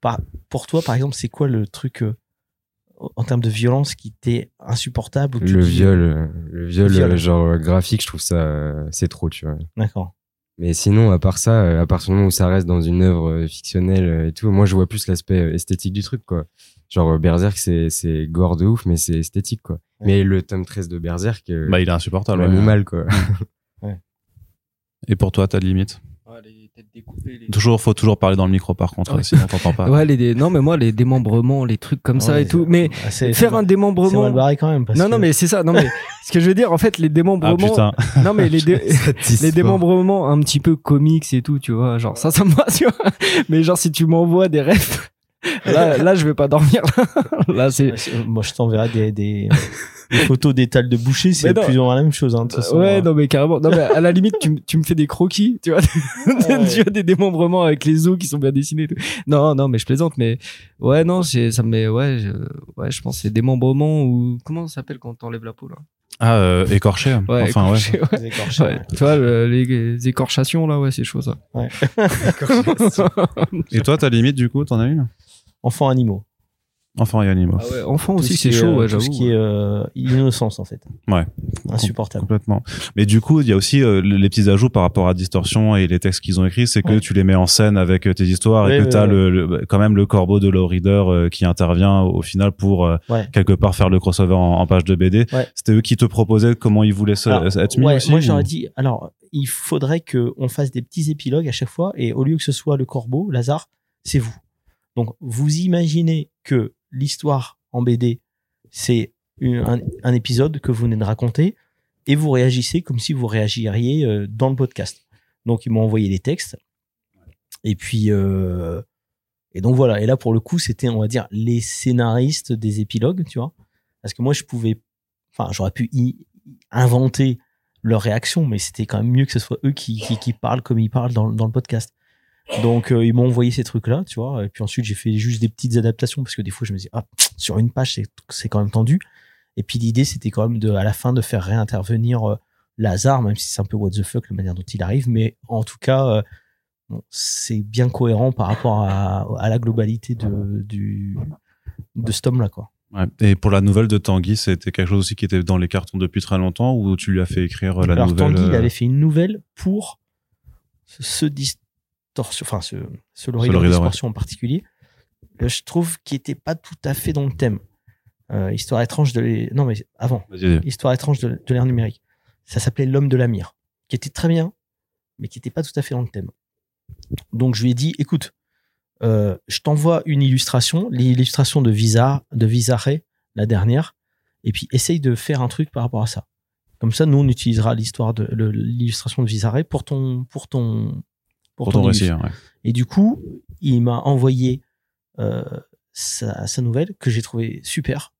Par- pour toi, par exemple, c'est quoi le truc euh, en termes de violence qui t'est insupportable ou le dis- viol, le viol, viol. genre graphique, je trouve ça euh, c'est trop, tu vois. D'accord. Mais sinon, à part ça, à partir du moment où ça reste dans une œuvre fictionnelle et tout, moi je vois plus l'aspect esthétique du truc, quoi. Genre euh, Berserk, c'est c'est gore de ouf, mais c'est esthétique, quoi. Ouais. Mais le tome 13 de Berserk, euh, Bah, il est insupportable. ouais. l'animal, quoi. <laughs> Et pour toi, ta limite Ouais, les têtes découpées, les- Toujours, faut toujours parler dans le micro, par contre, Ouais. sinon on t'entend pas. Ouais, les dé- non mais moi les démembrements, les trucs comme ça Ouais, et tout. Mais Ah, c'est- faire c'est- un C'est démembrement. mal barré quand même. Parce Non que- non mais c'est ça. Non mais <laughs> ce que je veux dire en fait les Ah démembrements. putain. <laughs> non mais les dé- les démembrements un petit peu comics et tout, tu vois. Genre ça ça me va, tu vois. Mais genre si tu m'envoies des refs là, là, je vais pas dormir. <laughs> là, c'est. Moi, je t'enverrai des, des, des photos d'étals de boucher, c'est plus ou moins la même chose. Hein, de toute façon, Ouais, hein. non, mais carrément. Non, mais à la limite, tu, me fais des croquis, tu vois. <laughs> ouais. tu as des démembrements avec les os qui sont bien dessinés. et tout. Non, non, mais je plaisante, mais ouais, non, ça me met, ouais, je, ouais, je pense que c'est démembrements ou comment ça s'appelle quand t'enlèves la peau là? Ah, euh, écorché. Ouais, enfin, ouais. écorché, ouais. Tu vois, le- les, les écorchations là, ouais, c'est chaud ça. Ouais. <laughs> Et toi, ta limite, du coup, t'en as une Enfants animaux. Enfant et animaux. Ah ouais, enfant Tout aussi, ce c'est chaud, euh, ouais, Tout j'avoue. ce qui est euh, l'innocence, en fait. Ouais. Insupportable. Complètement. Mais du coup, il y a aussi euh, les petits ajouts par rapport à Distorsion et les textes qu'ils ont écrits, c'est que Ouais. tu les mets en scène avec tes histoires et que ouais, t'as ouais. le, le- quand même le corbeau de Low Reader euh, qui intervient au final pour euh, Ouais. quelque part faire le crossover en, en page de BD. Ouais. C'était eux qui te proposaient comment ils voulaient se- Alors, être mis ouais, aussi moi ou- j'aurais dit, alors il faudrait que on fasse des petits épilogues à chaque fois et au lieu que ce soit le corbeau, Lazare, c'est vous. Donc vous imaginez que l'histoire en BD, c'est un, épisode que vous venez de raconter et vous réagissez comme si vous réagiriez euh, dans le podcast. Donc ils m'ont envoyé les textes et puis euh, et donc voilà. Et là pour le coup c'était on va dire les scénaristes des épilogues, tu vois, parce que moi je pouvais, enfin j'aurais pu inventer leur réaction, mais c'était quand même mieux que ce soit eux qui, parlent comme ils parlent dans le podcast. Donc euh, ils m'ont envoyé ces trucs-là, tu vois, et puis ensuite j'ai fait juste des petites adaptations parce que des fois je me dis ah sur une page c'est quand même tendu. Et puis l'idée c'était quand même de à la fin de faire réintervenir euh, Lazare, même si c'est un peu what the fuck la manière dont il arrive, mais en tout cas euh, bon, c'est bien cohérent par rapport à, à la globalité de du de ce tome là quoi. Ouais. Et pour la nouvelle de Tanguy, c'était quelque chose aussi qui était dans les cartons depuis très longtemps ou tu lui as fait écrire la Alors nouvelle Tanguy, il avait fait une nouvelle pour ce, ce distorsion, enfin ce, ce d'Or, distorsion en particulier. euh, Je trouve qu'il était pas tout à fait dans le thème. Euh, histoire étrange de les... non mais avant histoire étrange de, de l'ère numérique. Ça s'appelait l'homme de la mire, qui était très bien, mais qui était pas tout à fait dans le thème. Donc je lui ai dit, écoute, euh, je t'envoie une illustration, l'illustration de Visa, de Visare, la dernière, et puis essaye de faire un truc par rapport à ça. Comme ça, nous on utilisera l'histoire de l'illustration de Visare pour ton pour ton Pour ton illus. récit, ouais. Et du coup, il m'a envoyé euh, sa, sa nouvelle que j'ai trouvé super.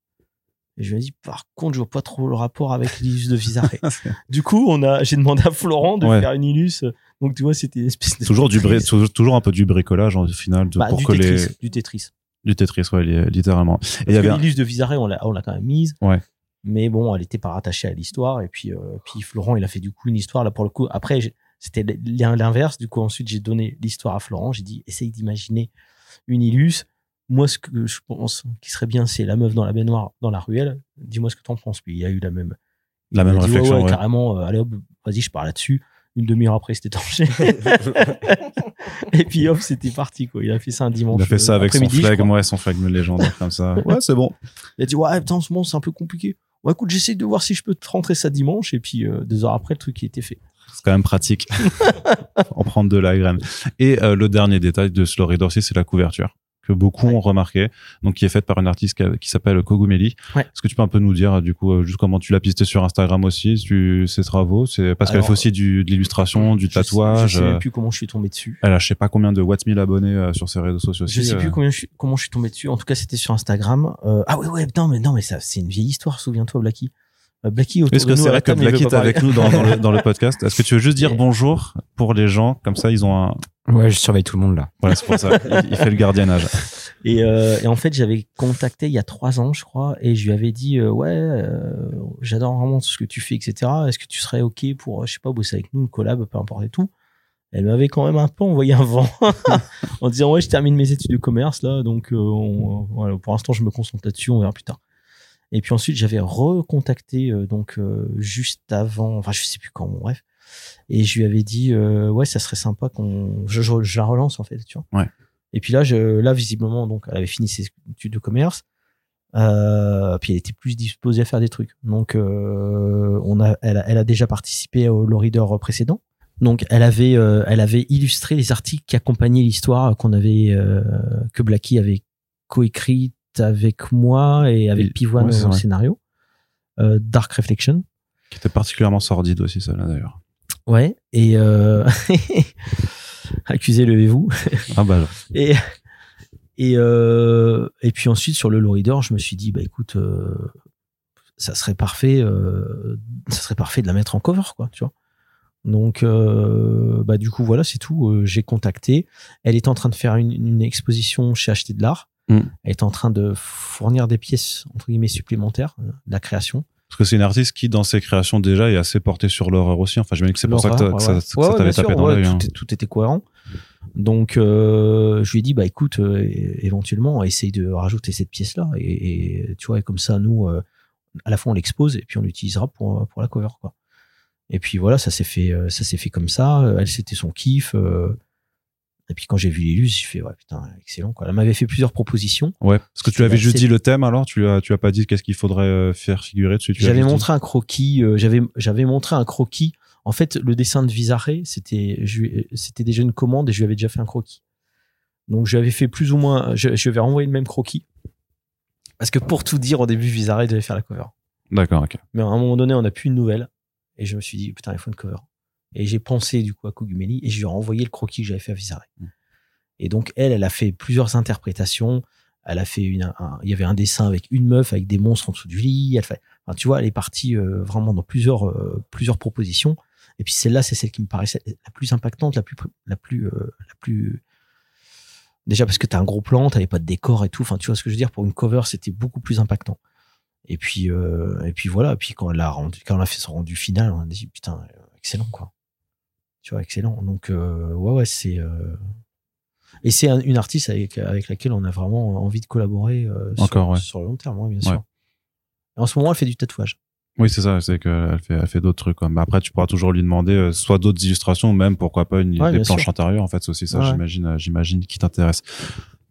Et je lui ai dit, par contre, je vois pas trop le rapport avec l'illus de Visare. <laughs> du coup, on a, j'ai demandé à Florent de Ouais. faire une illus. Donc, tu vois, c'était une espèce de. toujours du bri- toujours, un peu du bricolage en final de, Bah, pour du Tetris, du Tetris. du Tetris, ouais, li- littéralement. Et il y avait l'illus de Visare, on l'a, on l'a quand même mise. Ouais. Mais bon, elle était pas rattachée à l'histoire. Et puis, euh, puis Florent, il a fait du coup une histoire là pour le coup. Après, j'ai- c'était l'in- l'inverse. Du coup, ensuite, j'ai donné l'histoire à Florent. J'ai dit, essaye d'imaginer une illus. Moi, ce que je pense qui serait bien, c'est la meuf dans la baignoire, dans la ruelle. Dis-moi ce que t'en penses. Puis il y a eu la même, la même dit, ouais, réflexion. ouais, ouais. carrément. euh, allez hop, vas-y, je pars là-dessus. Une demi-heure après, c'était torché. <laughs> et puis hop, c'était parti quoi. Il a fait ça un dimanche. Il a fait ça euh, avec son crois. ouais, son flegme légendaire comme ça. <laughs> Ouais, c'est bon. Il a dit ouais, putain, en ce moment c'est un peu compliqué. Ouais, écoute, j'essaie de voir si je peux te rentrer ça dimanche. Et puis euh, deux heures après, le truc qui était fait. C'est quand même pratique. <laughs> en prendre de la graine. Et euh, le dernier détail de Reader aussi, c'est la couverture que beaucoup Ouais. ont remarqué, donc qui est faite par un artiste qui, s'appelle Kogumeli. Ouais. Est-ce que tu peux un peu nous dire du coup euh, juste comment tu l'as pisté sur Instagram aussi, tu, ses travaux, c'est parce qu'elle fait aussi du, de l'illustration, du Je sais- tatouage. Je sais euh, plus comment je suis tombé dessus. Elle a je sais pas combien de watts 1000 abonnés euh, sur ses réseaux sociaux aussi. Je sais euh. plus combien je suis, comment je suis tombé dessus. En tout cas, c'était sur Instagram. Euh, ah ouais, ouais, non, mais non, mais ça, c'est une vieille histoire. Souviens-toi, Blacky. Euh, Blacky autour Est-ce que c'est vrai que Blacky est avec nous dans, dans le, dans le <laughs> podcast Est-ce que tu veux juste dire bonjour pour les gens Comme ça, ils ont un. Ouais, je surveille tout le monde là. Voilà, c'est pour ça. <laughs> Il, il fait le gardiennage. Et, euh, et en fait, j'avais contacté il y a trois ans, je crois, et je lui avais dit euh, ouais, euh, j'adore vraiment ce que tu fais, etc. Est-ce que tu serais ok pour, je sais pas, bosser avec nous, une collab, peu importe et tout? Elle m'avait quand même un peu envoyé un vent <laughs> en disant ouais, je termine mes études de commerce là, donc euh, on- voilà, pour l'instant, je me concentre là-dessus, on verra plus tard. Et puis ensuite, j'avais recontacté euh, donc euh, juste avant, enfin je sais plus quand, bon, bref. Et je lui avais dit euh, ouais, ça serait sympa qu'on, je, je- je la relance en fait, tu vois. Ouais. Et puis là, je, là visiblement, donc elle avait fini ses études de commerce. Euh, puis elle était plus disposée à faire des trucs. Donc euh, on a, elle, a, elle a déjà participé au Law Reader précédent. Donc elle avait, euh, elle avait illustré les articles qui accompagnaient l'histoire qu'on avait, euh, que Blacky avait coécrite avec moi et avec Et- Pivoine ouais, au scénario. Euh, Dark Reflection. Qui était particulièrement sordide aussi, celle-là d'ailleurs. Ouais. Et euh... <laughs> accusé, levez-vous. <laughs> Ah bah, Et, Et, euh, et puis ensuite, sur le low reader, je me suis dit, bah écoute, euh, ça serait parfait, ça serait parfait de la mettre en cover, quoi, tu vois. Donc, euh, bah du coup, voilà, c'est tout. Euh, J'ai contacté. Elle est en train de faire une, une exposition chez Acheter de l'Art. Mm. Est en train de fournir des pièces, entre guillemets, supplémentaires, euh, de la création. Parce que c'est une artiste qui, dans ses créations déjà, est assez portée sur l'horreur aussi. Enfin, j'imagine que c'est pour ça que, ça, ouais. que Ouais, ça ouais, t'avait sûr, tapé dans ouais, l'œil. hein. tout, est- tout était cohérent. Donc, euh, je lui ai dit, bah écoute, euh, éventuellement, essaye de rajouter cette pièce-là. Et, et, tu vois, et comme ça, nous, euh, à la fois, on l'expose et puis on l'utilisera pour, pour la cover, quoi. Et puis voilà, ça s'est fait, ça s'est fait comme ça. Elle, c'était son kiff. Euh, et puis quand j'ai vu l'illus, j'ai fait, ouais, putain, excellent, quoi. Elle m'avait fait plusieurs propositions. Ouais, parce que tu avais juste dit le thème alors, tu as, tu as pas dit qu'est-ce qu'il faudrait euh, faire figurer dessus. J'avais dit- montré un croquis, euh, j'avais j'avais montré un croquis. En fait, le dessin de Visaré, c'était lui- c'était déjà une commande et je lui avais déjà fait un croquis. Donc j'avais fait plus ou moins je, je lui avais renvoyé le même croquis. Parce que pour tout dire, au début, Visaré devait faire la cover. D'accord, ok. Mais à un moment donné, on n'a plus une nouvelle. Et je me suis dit, putain, il faut une cover. Et j'ai pensé du coup à Kogumeli et je lui ai renvoyé le croquis que j'avais fait à Visaré. Mm. Et donc, elle, elle a fait plusieurs interprétations. Elle a fait une, un- il y avait un dessin avec une meuf avec des monstres en dessous du lit. Elle fait, enfin, tu vois, elle est partie euh, vraiment dans plusieurs, euh, plusieurs propositions. Et puis celle-là, c'est celle qui me paraissait la plus impactante, la plus, la plus, euh, la plus. Déjà parce que t'as un gros plan, t'avais pas de décor et tout. Enfin, tu vois ce que je veux dire? Pour une cover, c'était beaucoup plus impactant. Et puis, et puis voilà. Et puis quand elle a rendu, quand elle a fait son rendu final, on a dit putain, excellent quoi. Tu vois, excellent. Donc euh, ouais, ouais, c'est. euh, Et c'est un- une artiste avec, avec laquelle on a vraiment envie de collaborer euh, sur, Encore, ouais. sur le long terme, ouais, bien sûr. Et en ce moment, elle fait du tatouage. Oui, c'est ça, c'est qu'elle fait, elle fait d'autres trucs. Quoi. Mais après, tu pourras toujours lui demander soit d'autres illustrations, ou même pourquoi pas une, des planches sûr. intérieures. En fait, c'est aussi ça, j'imagine, j'imagine, qui t'intéresse.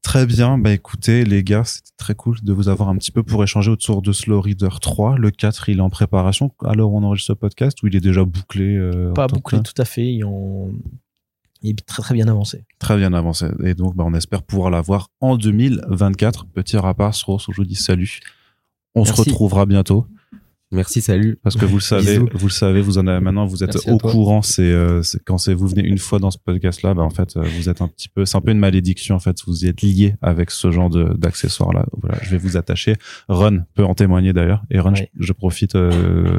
Très bien, bah écoutez les gars, c'était très cool de vous avoir un petit peu pour échanger autour de Slow Reader 3. Le 4, il est en préparation alors on enregistre ce podcast ou il est déjà bouclé euh, Pas bouclé tout à fait. Il est très très bien avancé. Très bien avancé. Et donc, bah, on espère pouvoir l'avoir en 2024. Petit rapace, Rose, je vous dis salut. On se retrouvera bientôt. Merci, salut. Parce que vous le savez, vous le savez, vous en avez maintenant, vous êtes Merci au courant. C'est euh, quand c'est vous venez une fois dans ce podcast-là, bah en fait, euh, vous êtes un petit peu, c'est un peu une malédiction en fait. Vous y êtes lié avec ce genre de d'accessoires là. Voilà, je vais vous attacher. Ron peut en témoigner d'ailleurs. Et Ron, Ouais. je, je profite euh,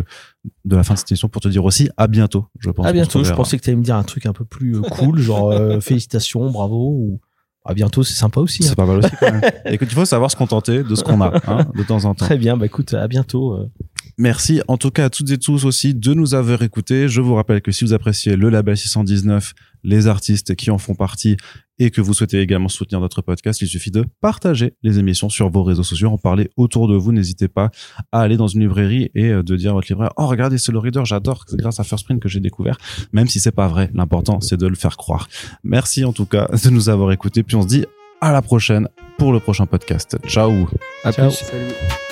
de la fin de cette émission pour te dire aussi à bientôt. Je pense. À bientôt. Je pensais que tu allais me dire un truc un peu plus euh, cool, genre euh, <laughs> félicitations, bravo. Ou à bientôt, c'est sympa aussi. hein. C'est pas mal aussi quand même. <laughs> Écoute, il faut savoir se contenter de ce qu'on a, hein, de temps en temps. Très bien. Bah écoute, à bientôt. Merci en tout cas à toutes et tous aussi de nous avoir écoutés. Je vous rappelle que si vous appréciez le label 619, les artistes qui en font partie et que vous souhaitez également soutenir notre podcast, il suffit de partager les émissions sur vos réseaux sociaux, en parler autour de vous. N'hésitez pas à aller dans une librairie et euh, de dire à votre libraire, oh regardez, c'est le reader, j'adore, c'est grâce à First Print que j'ai découvert, même si c'est pas vrai. L'important, c'est de le faire croire. Merci en tout cas de nous avoir écoutés, puis on se dit à la prochaine pour le prochain podcast. Ciao À Ciao. plus. Salut.